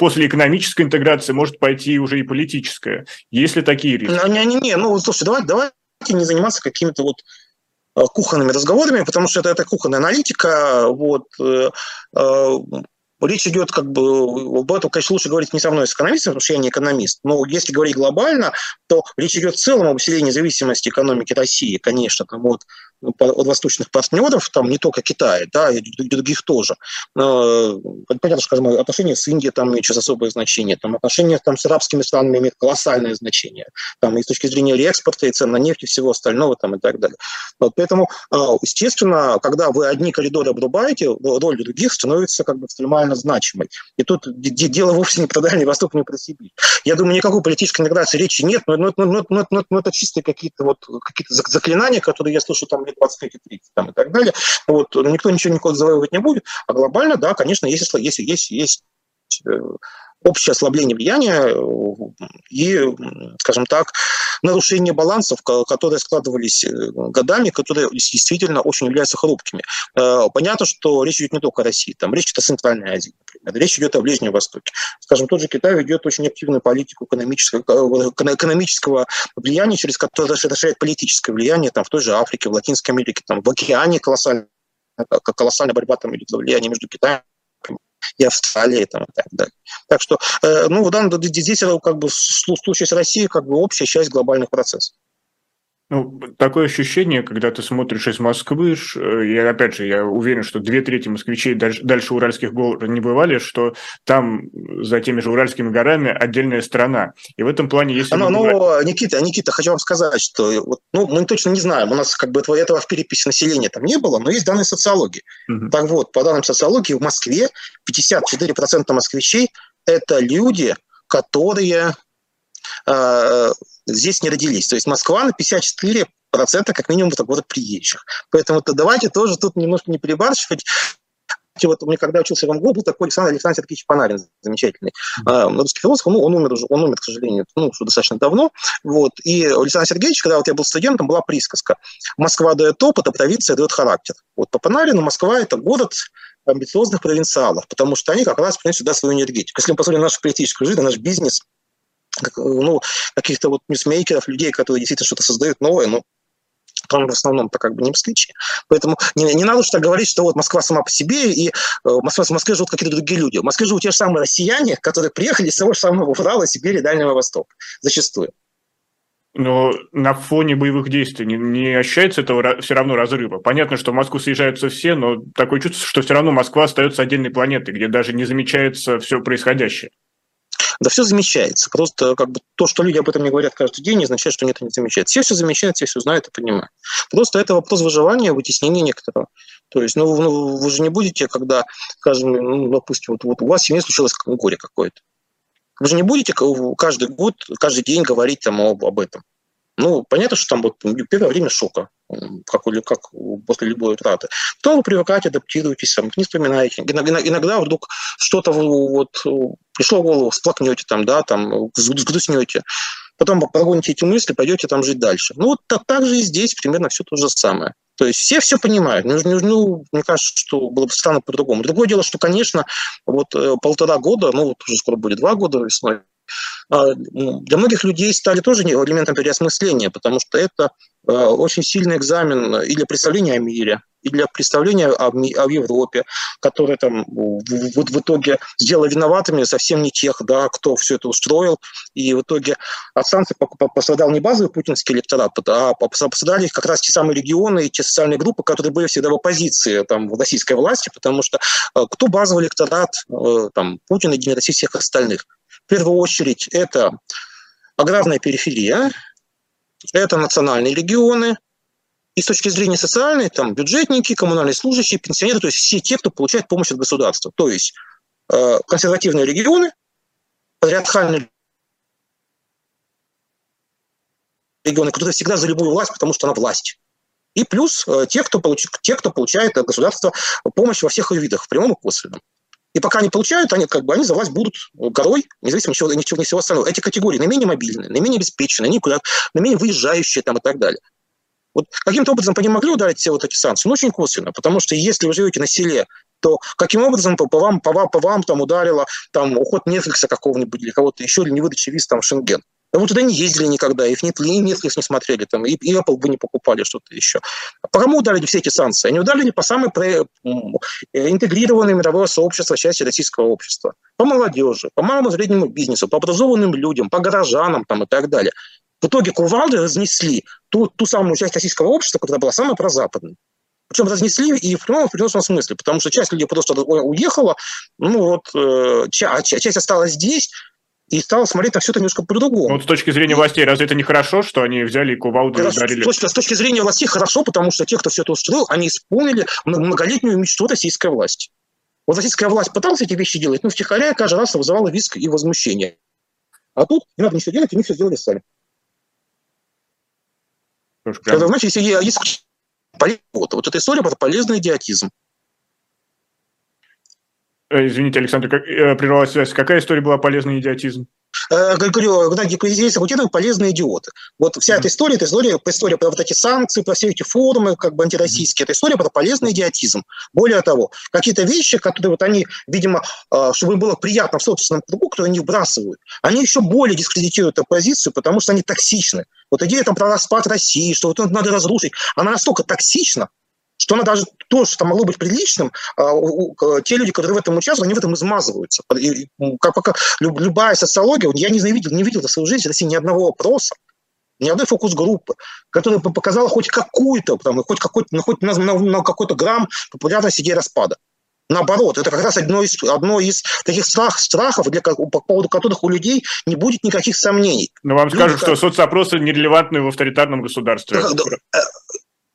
после экономической интеграции может пойти уже и политическая. Есть ли такие риски? Не-не-не, ну, слушай, давай, давайте не заниматься какими-то вот Э, кухонными разговорами, потому что это, это кухонная аналитика. Вот, э, э, Речь идет как бы, об этом, конечно, лучше говорить не со мной, с экономистом, потому что я не экономист, но если говорить глобально, то речь идет в целом об усилении зависимости экономики России, конечно, там, от, от восточных партнеров, там не только Китая, да, и других тоже. Но, понятно, скажем, отношения с Индией там имеют сейчас особое значение, там отношения там, с арабскими странами имеют колоссальное значение, там и с точки зрения реэкспорта, и цен на нефть, и всего остального, там, и так далее. Вот, поэтому, а, естественно, когда вы одни коридоры обрубаете, роль других становится как бы экстремально значимой. И тут дело вовсе не про Дальний Восток, не про Сибирь. Я думаю, никакой политической интеграции речи нет, но, но, но, но, но, но это чистые какие-то вот какие-то заклинания, которые я слышу там лет 25 30 там, и так далее. Вот, никто ничего никуда завоевывать не будет. А глобально, да, конечно, есть, есть, есть, есть э, общее ослабление влияния э, и, скажем так, нарушение балансов, которые складывались э, годами, которые действительно очень являются хрупкими. Э, понятно, что речь идет не только о России, там речь идет о Центральной Азии, например, речь идет о Ближнем Востоке. Скажем, тот же Китай ведет очень активную политику экономического, экономического влияния, через которое расширяет политическое влияние там, в той же Африке, в Латинской Америке, там, в океане колоссальная, колоссальная борьба там идет за влияние между Китаем и Австралии там, и так далее. Так что, э, ну, в данном здесь как бы в случае с Россией как бы общая часть глобальных процессов. Ну, такое ощущение, когда ты смотришь из Москвы, э, и опять же, я уверен, что две трети москвичей дальше, дальше Уральских гор не бывали, что там за теми же Уральскими горами отдельная страна. И в этом плане есть... Ну, ну, Никита, Никита, хочу вам сказать, что ну, мы точно не знаем, у нас как бы этого, этого в переписи населения там не было, но есть данные социологии. Угу. Так вот, по данным социологии, в Москве 54% москвичей – это люди, которые э, здесь не родились. То есть Москва на 54 процента как минимум это город приезжих. Поэтому -то давайте тоже тут немножко не перебарщивать. Вот меня когда учился в МГУ, был такой Александр Александрович Сергеевич Панарин, замечательный mm-hmm. русский философ, ну, он умер уже, он умер, к сожалению, ну, уже достаточно давно, вот, и у Александра Сергеевича, когда вот я был студентом, была присказка «Москва дает опыт, а провинция дает характер». Вот по Панарину Москва – это город амбициозных провинциалов, потому что они как раз приносят сюда свою энергетику. Если мы посмотрим на нашу политическую жизнь, на наш бизнес – ну, каких-то вот ньюсмейкеров, людей, которые действительно что-то создают новое, ну, там в основном-то как бы не москвичи. Поэтому не, не надо что говорить, что вот Москва сама по себе, и э, Москва, в Москве живут какие-то другие люди. В Москве живут те же самые россияне, которые приехали из того же самого Урала, Сибири, Дальнего Востока. Зачастую. Но на фоне боевых действий не, не ощущается этого все равно разрыва. Понятно, что в Москву съезжаются все, но такое чувство, что все равно Москва остается отдельной планетой, где даже не замечается все происходящее. Да все замечается. Просто как бы то, что люди об этом не говорят каждый день, не означает, что они это не замечают. Все все замечают, все все знают и понимают. Просто это вопрос выживания, вытеснения некоторого. То есть, ну, ну вы же не будете, когда, скажем, ну, допустим, вот, вот у вас в семье случилось горе какое-то. Вы же не будете каждый год, каждый день говорить там об, об этом. Ну, понятно, что там будет первое время шока, как, как после любой утраты. Потом вы привыкаете, адаптируетесь, там, не вспоминаете. Иногда, иногда вдруг что-то вот пришло в голову, всплакнете там, да, там, взгрустнете. Потом прогоните эти мысли, пойдете там жить дальше. Ну, вот так, так же и здесь примерно все то же самое. То есть все все понимают. Ну, ну, мне кажется, что было бы странно по-другому. Другое дело, что, конечно, вот э, полтора года, ну, вот уже скоро будет два года весной, для многих людей стали тоже элементом переосмысления, потому что это а, очень сильный экзамен и для представления о мире, и для представления о, Европе, которые там в, в, итоге сделали виноватыми совсем не тех, да, кто все это устроил. И в итоге от санкций пострадал не базовый путинский электорат, а пострадали как раз те самые регионы и те социальные группы, которые были всегда в оппозиции там, в российской власти, потому что кто базовый электорат там, Путина, Единой России, всех остальных? В первую очередь это аграрная периферия, это национальные регионы, и с точки зрения социальной, там бюджетники, коммунальные служащие, пенсионеры, то есть все те, кто получает помощь от государства. То есть э, консервативные регионы, патриархальные регионы, которые всегда за любую власть, потому что она власть. И плюс э, те, кто, получ... те, кто получает от государства помощь во всех ее видах, в прямом и косвенном. И пока они получают, они как бы они за власть будут горой, независимо от чего, ни чего, ни всего остального. Эти категории наименее мобильные, наименее обеспеченные, наименее, наименее выезжающие там и так далее. Вот каким-то образом по ним могли ударить все вот эти санкции? Ну, очень косвенно, потому что если вы живете на селе, то каким образом по, по вам, по вам, по вам там ударило там уход Netflix какого-нибудь или кого-то еще, или не выдача виз там в Шенген? Вы туда не ездили никогда, их нет, и Netflix не смотрели, там, и, и Apple бы не покупали что-то еще. По кому ударили все эти санкции? Они ударили по самой про... интегрированной мировое сообщество, части российского общества. По молодежи, по малому среднему бизнесу, по образованным людям, по горожанам там, и так далее. В итоге кувалды разнесли ту, ту самую часть российского общества, которая была самой прозападной. Причем разнесли и в прямом, в переносном смысле, потому что часть людей просто уехала, ну вот, э, часть, часть осталась здесь, и стала смотреть на все это немножко по-другому. Вот с точки зрения властей, разве это не хорошо, что они взяли и кувалду и ударили? С точки, с точки зрения властей хорошо, потому что те, кто все это устроил, они исполнили многолетнюю мечту российской власти. Вот российская власть пыталась эти вещи делать, но втихаря каждый раз вызывала виск и возмущение. А тут не надо ничего делать, они все сделали сами. Прям... Это значит, если есть вот, вот эта история про полезный идиотизм. Э, извините, Александр, как, э, прервалась связь. Какая история была полезный идиотизм? Э, говорю, Геннадий здесь аутизм полезные идиоты. Вот вся mm-hmm. эта история, это история, история про вот эти санкции, про все эти форумы, как бы антироссийские, mm-hmm. это история про полезный идиотизм. Более того, какие-то вещи, которые вот они, видимо, чтобы им было приятно в собственном кругу, которые они вбрасывают, они еще более дискредитируют оппозицию, потому что они токсичны. Вот идея там про распад России, что вот надо разрушить, она настолько токсична, что она даже то, что могло быть приличным, а, те люди, которые в этом участвуют, они в этом измазываются. И, как, как, любая социология, я не видел, не видел за свою жизнь в России ни одного вопроса, ни одной фокус-группы, которая бы показала хоть какую-то, там, хоть какой-то, ну, хоть на, на, на какой-то грамм популярность идеи распада. Наоборот, это как раз одно из, одно из таких страх, страхов, для, по поводу которых у людей не будет никаких сомнений. Но вам скажут, как... что соцопросы нерелевантны в авторитарном государстве.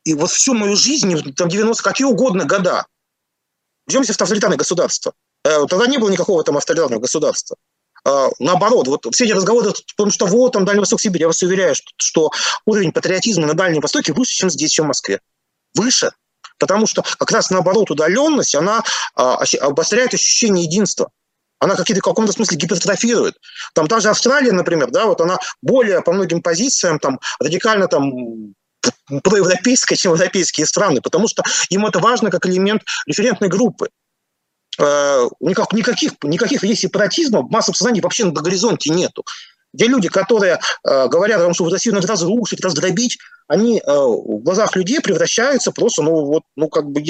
И вот всю мою жизнь, там 90 какие угодно года, Идемте в авторитарное государство. Э, тогда не было никакого там авторитарного государства. А, наоборот, вот все эти разговоры, потому что вот там Дальний Восток, Сибирь, я вас уверяю, что, что уровень патриотизма на Дальнем Востоке выше, чем здесь, чем в Москве. Выше. Потому что как раз наоборот удаленность, она а, обостряет ощущение единства. Она какие-то в каком-то смысле гипертрофирует. Там та же Австралия, например, да, вот она более по многим позициям там радикально там проевропейская, чем европейские страны, потому что им это важно как элемент референтной группы. Э, никак, никаких, никаких есть сепаратизма, массового сознания вообще на горизонте нету. Где люди, которые э, говорят о том, что Россию надо разрушить, раздробить, они э, в глазах людей превращаются просто, ну, вот, ну, как бы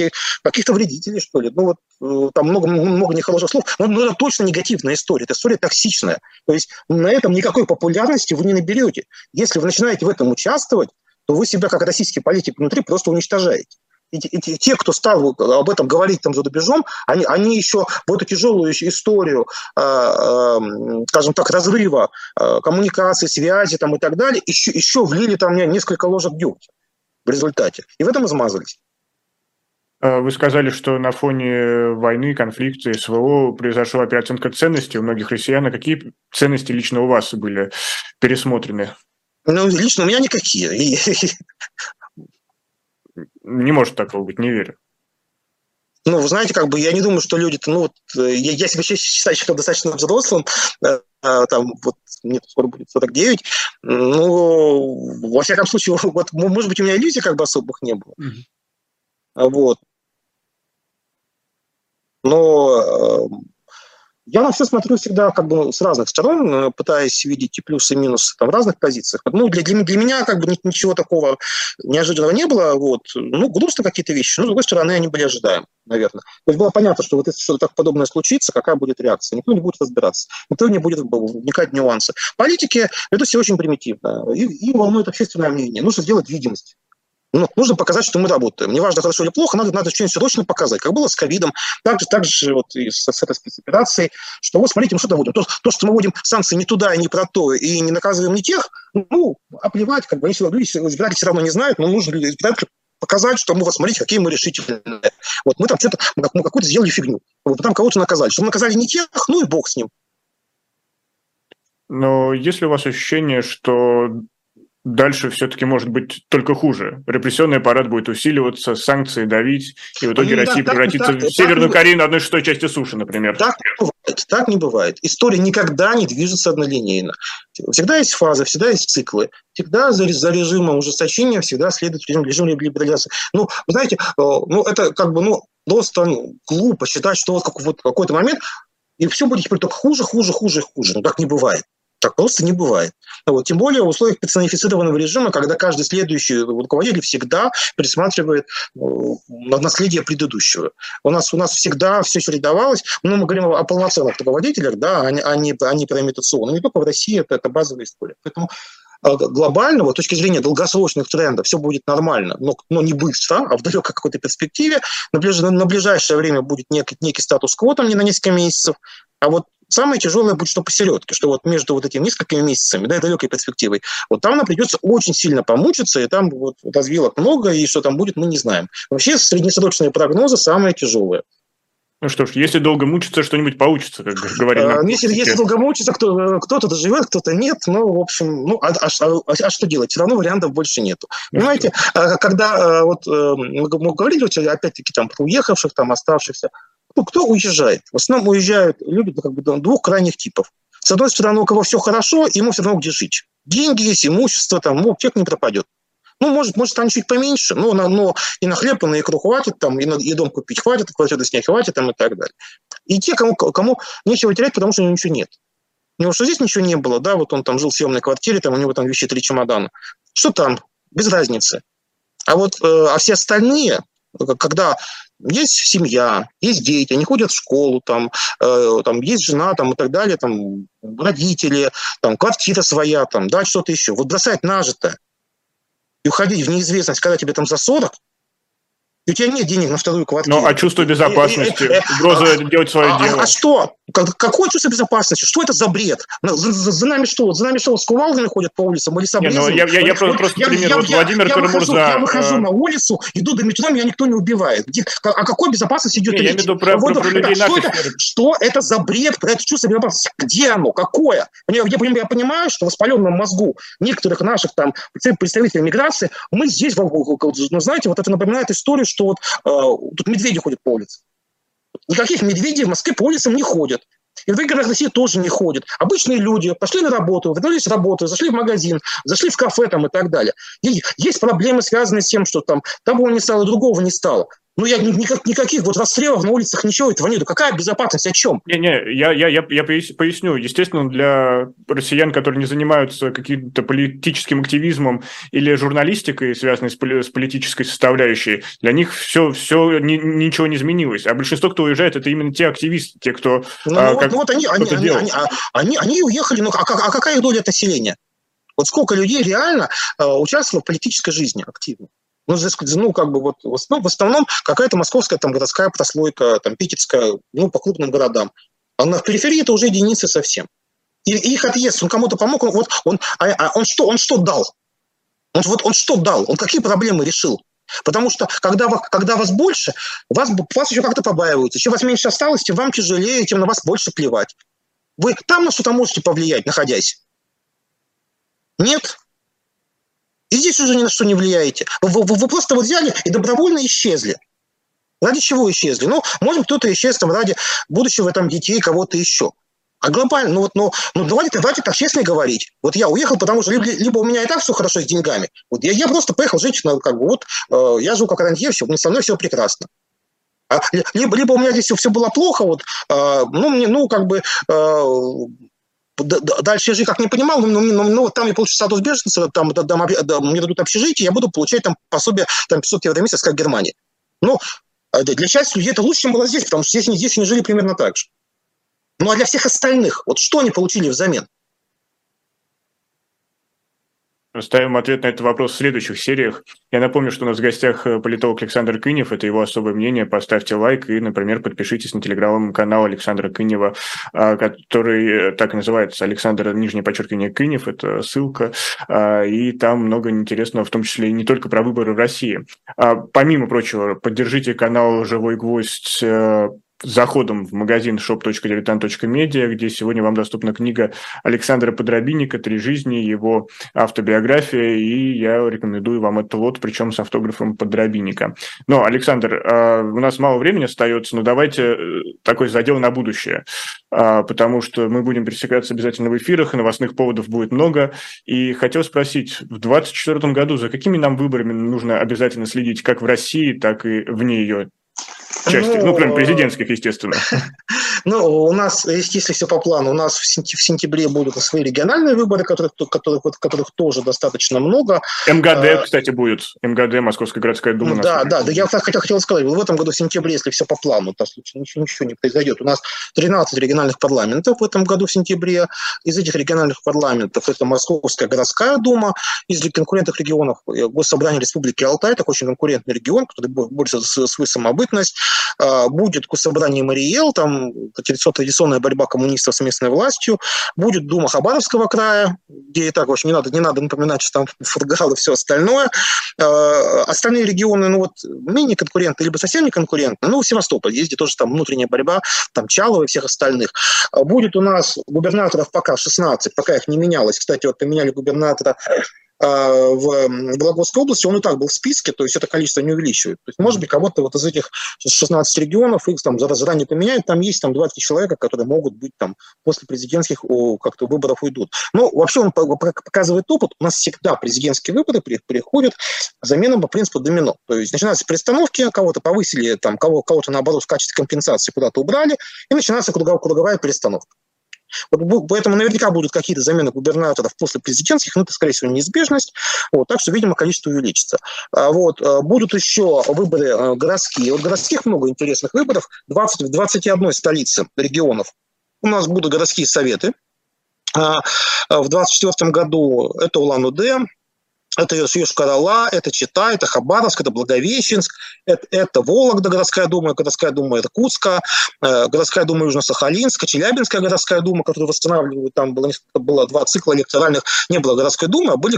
каких-то вредителей, что ли. Ну, вот там много, много нехороших слов. Но, но это точно негативная история. Это история токсичная. То есть на этом никакой популярности вы не наберете. Если вы начинаете в этом участвовать, то вы себя как российский политик внутри просто уничтожаете. И, и, и те, кто стал об этом говорить там за рубежом, они, они еще в эту тяжелую историю, э, э, скажем так, разрыва э, коммуникации, связи там, и так далее, еще, еще влили там несколько ложек дегтя в результате. И в этом измазались. А вы сказали, что на фоне войны, конфликта, СВО произошла переоценка ценностей у многих россиян. А какие ценности лично у вас были пересмотрены? Ну, лично у меня никакие. Не может такого быть, не верю. Ну, вы знаете, как бы я не думаю, что люди-то, ну вот, э, я, я себя считаю что достаточно взрослым, э, э, там, вот, мне скоро будет 49, ну, во всяком случае, [laughs] вот, может быть, у меня иллюзий как бы особых не было. Mm-hmm. Вот. Но я на все смотрю всегда как бы с разных сторон, э, пытаясь видеть и плюсы, и минусы там, в разных позициях. Ну, для, для, для меня как бы ничего такого неожиданного не было. Вот. Ну, грустно какие-то вещи, но, с другой стороны, они были ожидаемы, наверное. То есть было понятно, что вот если что-то так подобное случится, какая будет реакция. Никто не будет разбираться, никто не будет вникать в нюансы. Политики ведут себя очень примитивно. И, и волнует общественное мнение. Нужно сделать видимость. Ну, нужно показать, что мы работаем. Неважно, хорошо или плохо, надо, надо что-нибудь срочно показать. Как было с ковидом, так же, так же вот и с, с этой спецоперацией, что вот смотрите, мы что-то вводим. То, то, что мы вводим санкции не туда не про то, и не наказываем не тех, ну, оплевать, как бы они все люди, избиратели все равно не знают, но нужно избирателю показать, что мы, вот смотрите, какие мы решительные. Вот мы там что-то, мы какую-то сделали фигню. Вот там кого-то наказали. Что мы наказали не тех, ну и бог с ним. Но есть ли у вас ощущение, что дальше все-таки может быть только хуже. Репрессионный аппарат будет усиливаться, санкции давить, и в итоге ну, Россия да, превратится так, в Северную так, Корею на одной шестой части суши, например. Так не бывает. Так не бывает. История никогда не движется однолинейно. Всегда есть фазы, всегда есть циклы. Всегда за, за режимом ужесточения всегда следует режим, режим либерализации. Ну, знаете, э, ну, это как бы, ну, просто ну, глупо считать, что вот, как, вот какой-то момент и все будет теперь только хуже, хуже, хуже, хуже. Ну, так не бывает. Так просто не бывает. Вот, тем более в условиях персонифицированного режима, когда каждый следующий руководитель всегда пересматривает э, наследие предыдущего. У нас, у нас всегда все чередовалось. Но мы говорим о полноценных руководителях, да, а не, а не, а не про имитационные. Не только в России, это, это базовая история. Поэтому э, глобального, с точки зрения долгосрочных трендов, все будет нормально, но, но не быстро, а в далекой какой-то перспективе. На, ближ, на ближайшее время будет некий, некий статус-кво там не на несколько месяцев, а вот Самое тяжелое будет что посередке, что вот между вот этими несколькими месяцами, да, далекой перспективой, вот там нам придется очень сильно помучиться, и там вот развилок много, и что там будет, мы не знаем. Вообще среднесрочные прогнозы самые тяжелые. Ну что ж, если долго мучиться, что-нибудь получится, как говорили. А, если, если долго мучиться, кто, кто-то доживет, кто-то нет. Ну, в общем, ну, а, а, а, а что делать? Все равно вариантов больше нету. Ну, Понимаете, что? когда вот э, мы говорили, опять-таки, там, про уехавших, там, оставшихся, ну, кто уезжает? В основном уезжают люди ну, как бы, двух крайних типов. С одной стороны, у кого все хорошо, ему все равно где жить. Деньги есть, имущество, там, ну, человек не пропадет. Ну, может, может, станет чуть поменьше, но, на, но и на хлеб, и на икру хватит, там, и, на, и дом купить хватит, и квартиру снять хватит, там, и так далее. И те, кому, кому нечего терять, потому что у него ничего нет. У него что здесь ничего не было, да, вот он там жил в съемной квартире, там у него там вещи три чемодана. Что там? Без разницы. А вот, э, а все остальные, когда есть семья, есть дети, они ходят в школу, там, э, там есть жена там, и так далее, там, родители, там, квартира своя, там, да, что-то еще. Вот бросать нажитое и уходить в неизвестность, когда тебе там за 40, и у тебя нет денег на вторую квартиру. Ну, а чувство безопасности, э, э, угроза а, делать свое а, дело. А, а что? Какое чувство безопасности? Что это за бред? За, за, за нами что? За нами что, с кувалдами ходят по улицам или с Не, ну, я, я, я вот, просто я, пример. Я, вот Владимир я, выхожу, я выхожу на улицу, иду до метро, меня никто не убивает. Где, о какой безопасности идет не, речь? Я имею в виду про, вот, про, про людей что, это, что это за бред, про это чувство безопасности? Где оно? Какое? Я, я, я понимаю, что в воспаленном мозгу некоторых наших там представителей миграции мы здесь, ну, знаете, вот это напоминает историю, что вот э, тут медведи ходят по улице. Никаких медведей в Москве по улицам не ходят. И в других городах России тоже не ходят. Обычные люди пошли на работу, вернулись с работы, зашли в магазин, зашли в кафе там и так далее. И есть проблемы, связанные с тем, что там того не стало, другого не стало. Ну, я никак, никаких вот расстрелов на улицах, ничего этого нет. Какая безопасность, о чем? Не-не, я, я, я, я поясню. Естественно, для россиян, которые не занимаются каким-то политическим активизмом или журналистикой, связанной с, с политической составляющей, для них все, все ни, ничего не изменилось. А большинство, кто уезжает, это именно те активисты, те, кто Ну, а, вот, как, ну вот они, они, они, они, а, они, они уехали, ну, а, а какая их доля от населения? Вот сколько людей реально а, участвовало в политической жизни активно? Ну, ну, как бы вот, ну, в основном какая-то московская там городская прослойка, там, питерская, ну, по крупным городам. А на периферии это уже единицы совсем. И, их отъезд, он кому-то помог, он, вот, он, а, а он, что, он что дал? Он, вот, он что дал? Он какие проблемы решил? Потому что когда, когда вас больше, вас, вас еще как-то побаиваются. Чем вас меньше осталось, тем вам тяжелее, тем на вас больше плевать. Вы там на что-то можете повлиять, находясь? Нет? И здесь уже ни на что не влияете. Вы, вы, вы просто вот взяли и добровольно исчезли. Ради чего исчезли? Ну, может, кто-то исчез там ради будущего там детей, кого-то еще. А глобально, ну вот, ну, ну давайте, давайте так честно говорить. Вот я уехал, потому что либо, либо у меня и так все хорошо с деньгами. Вот я, я просто поехал жить, на, как бы вот, э, я живу как рантье, все, со мной все прекрасно. А, либо, либо у меня здесь все, все было плохо, вот, э, ну, мне, ну, как бы, э, дальше я же как не понимал, ну, ну вот там я получу статус беженца, там, там, там мне дадут общежитие, я буду получать там пособие там 500 евро в месяц, как в Германии. Ну, а для части людей это лучше, чем было здесь, потому что здесь, здесь они жили примерно так же. Ну а для всех остальных, вот что они получили взамен? Ставим ответ на этот вопрос в следующих сериях. Я напомню, что у нас в гостях э, политолог Александр Кынев. Это его особое мнение. Поставьте лайк и, например, подпишитесь на телеграм-канал Александра Кынева, а, который э, так и называется Александр, нижнее подчеркивание, Кынев. Это ссылка. А, и там много интересного, в том числе и не только про выборы в России. А, помимо прочего, поддержите канал «Живой гвоздь» э, заходом в магазин shop.diletant.media, где сегодня вам доступна книга Александра Подробинника «Три жизни», его автобиография, и я рекомендую вам этот лот, причем с автографом Подробинника. Но, Александр, а, у нас мало времени остается, но давайте э, такой задел на будущее, а, потому что мы будем пересекаться обязательно в эфирах, и новостных поводов будет много, и хотел спросить, в 2024 году за какими нам выборами нужно обязательно следить как в России, так и вне ее? Части, ну, ну кроме президентских, естественно. [laughs] Ну, у нас, если все по плану, у нас в сентябре будут свои региональные выборы, которых, которых, которых тоже достаточно много. МГД, а, кстати, будет. МГД, Московская городская дума. Да, да, да, я хотел, хотел сказать, в этом году в сентябре, если все по плану, то ничего, ничего не произойдет. У нас 13 региональных парламентов в этом году в сентябре. Из этих региональных парламентов это Московская городская дума, из конкурентных регионов э, Госсобрание Республики Алтай, это очень конкурентный регион, который борется за свою самобытность. А, будет Госсобрание Мариэл, там традиционная борьба коммунистов с местной властью, будет Дума Хабаровского края, где и так, общем, не надо, не надо напоминать, что там [laughs] Фургал и все остальное. А, остальные регионы, ну вот, менее конкурентны, либо совсем не конкурентны. Ну, Севастополь, есть где тоже там внутренняя борьба, там Чалова и всех остальных. А, будет у нас губернаторов пока 16, пока их не менялось. Кстати, вот поменяли губернатора в Вологодской области, он и так был в списке, то есть это количество не увеличивает. То есть, может быть, кого-то вот из этих 16 регионов их там заранее поменяют, там есть там 20 человек, которые могут быть там после президентских как-то выборов уйдут. Но вообще он показывает опыт, у нас всегда президентские выборы приходят заменом по принципу домино. То есть начинаются перестановки, кого-то повысили, там, кого, кого-то наоборот в качестве компенсации куда-то убрали, и начинается круговая перестановка. Вот, поэтому наверняка будут какие-то замены губернаторов после президентских, но это, скорее всего, неизбежность. Вот, так что, видимо, количество увеличится. А, вот, а, будут еще выборы а, городские. Вот городских много интересных выборов. 20, в 21 столице регионов у нас будут городские советы. В 2024 году это Улан-Удэ, это Йошкар-Ола, это Чита, это Хабаровск, это Благовещенск, это, это Вологда, городская дума, городская дума Иркутска, э, городская дума Южно-Сахалинска, Челябинская городская дума, которую восстанавливают, там было, было два цикла электоральных, не было городской думы, а были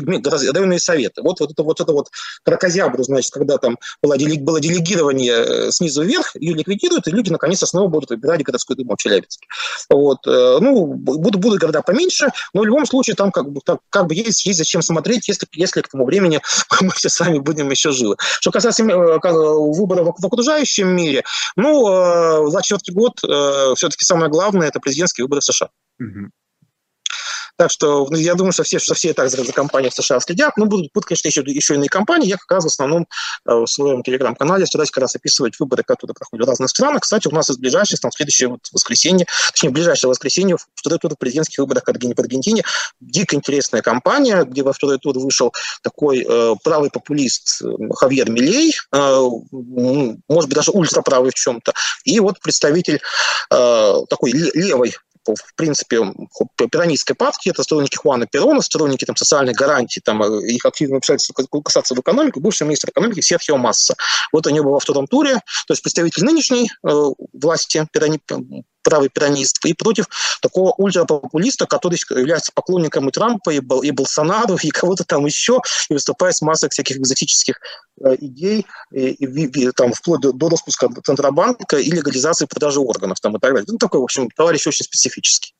районные советы. Вот, вот это вот, это вот кракозябру, значит, когда там было, было делегирование э, снизу вверх, ее ликвидируют, и люди наконец-то снова будут выбирать городскую думу в Челябинске. Вот. Э, ну, будут, будут города поменьше, но в любом случае там как бы, как бы есть, есть зачем смотреть, если, если к тому времени [laughs] мы все сами будем еще живы. Что касается э, выборов в окружающем мире, ну, 24 э, год все-таки самое главное – это президентские выборы в США. Угу. Так что ну, я думаю, что все, что все так за, за компанией в США следят. Но будут, будут, конечно, еще, еще иные компании. Я как раз в основном э, в своем телеграм-канале стараюсь как раз описывать выборы, которые проходят в разных странах. Кстати, у нас из ближайших, там, следующее вот воскресенье, точнее, ближайшее воскресенье в второй тур президентских выборах в Аргентине. Дико интересная кампания, где во второй тур вышел такой э, правый популист э, Хавьер Милей, э, может быть, даже ультраправый в чем-то, и вот представитель э, такой левой в принципе, пиранистской партии, это сторонники Хуана Перона, сторонники там, социальных гарантий, там, э, их активно вмешательства касаться в экономику, бывший министр экономики Серхио Масса. Вот они были во втором туре, то есть представитель нынешней э, власти, пирани, правый пианист, и против такого ультрапопулиста, который является поклонником и Трампа, и, Бол, и Болсонару, и кого-то там еще, и выступает с массой всяких экзотических э, идей, и, и, и, там, вплоть до, до распуска Центробанка и легализации продажи органов там, и так далее. Ну, такой, в общем, товарищ очень специфический.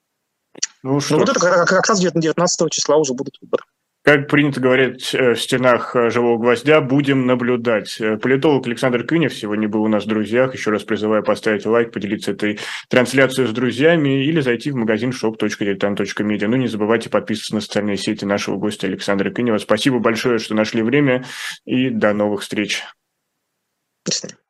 Ну, что ну, вот это как, как раз 19 числа уже будут выборы. Как принято говорить э, в стенах э, «Живого гвоздя», будем наблюдать. Э, политолог Александр Кынев сегодня был у нас в друзьях. Еще раз призываю поставить лайк, поделиться этой трансляцией с друзьями или зайти в магазин shop.diletant.media. Ну, не забывайте подписываться на социальные сети нашего гостя Александра Кынева. Спасибо большое, что нашли время, и до новых встреч. Спасибо.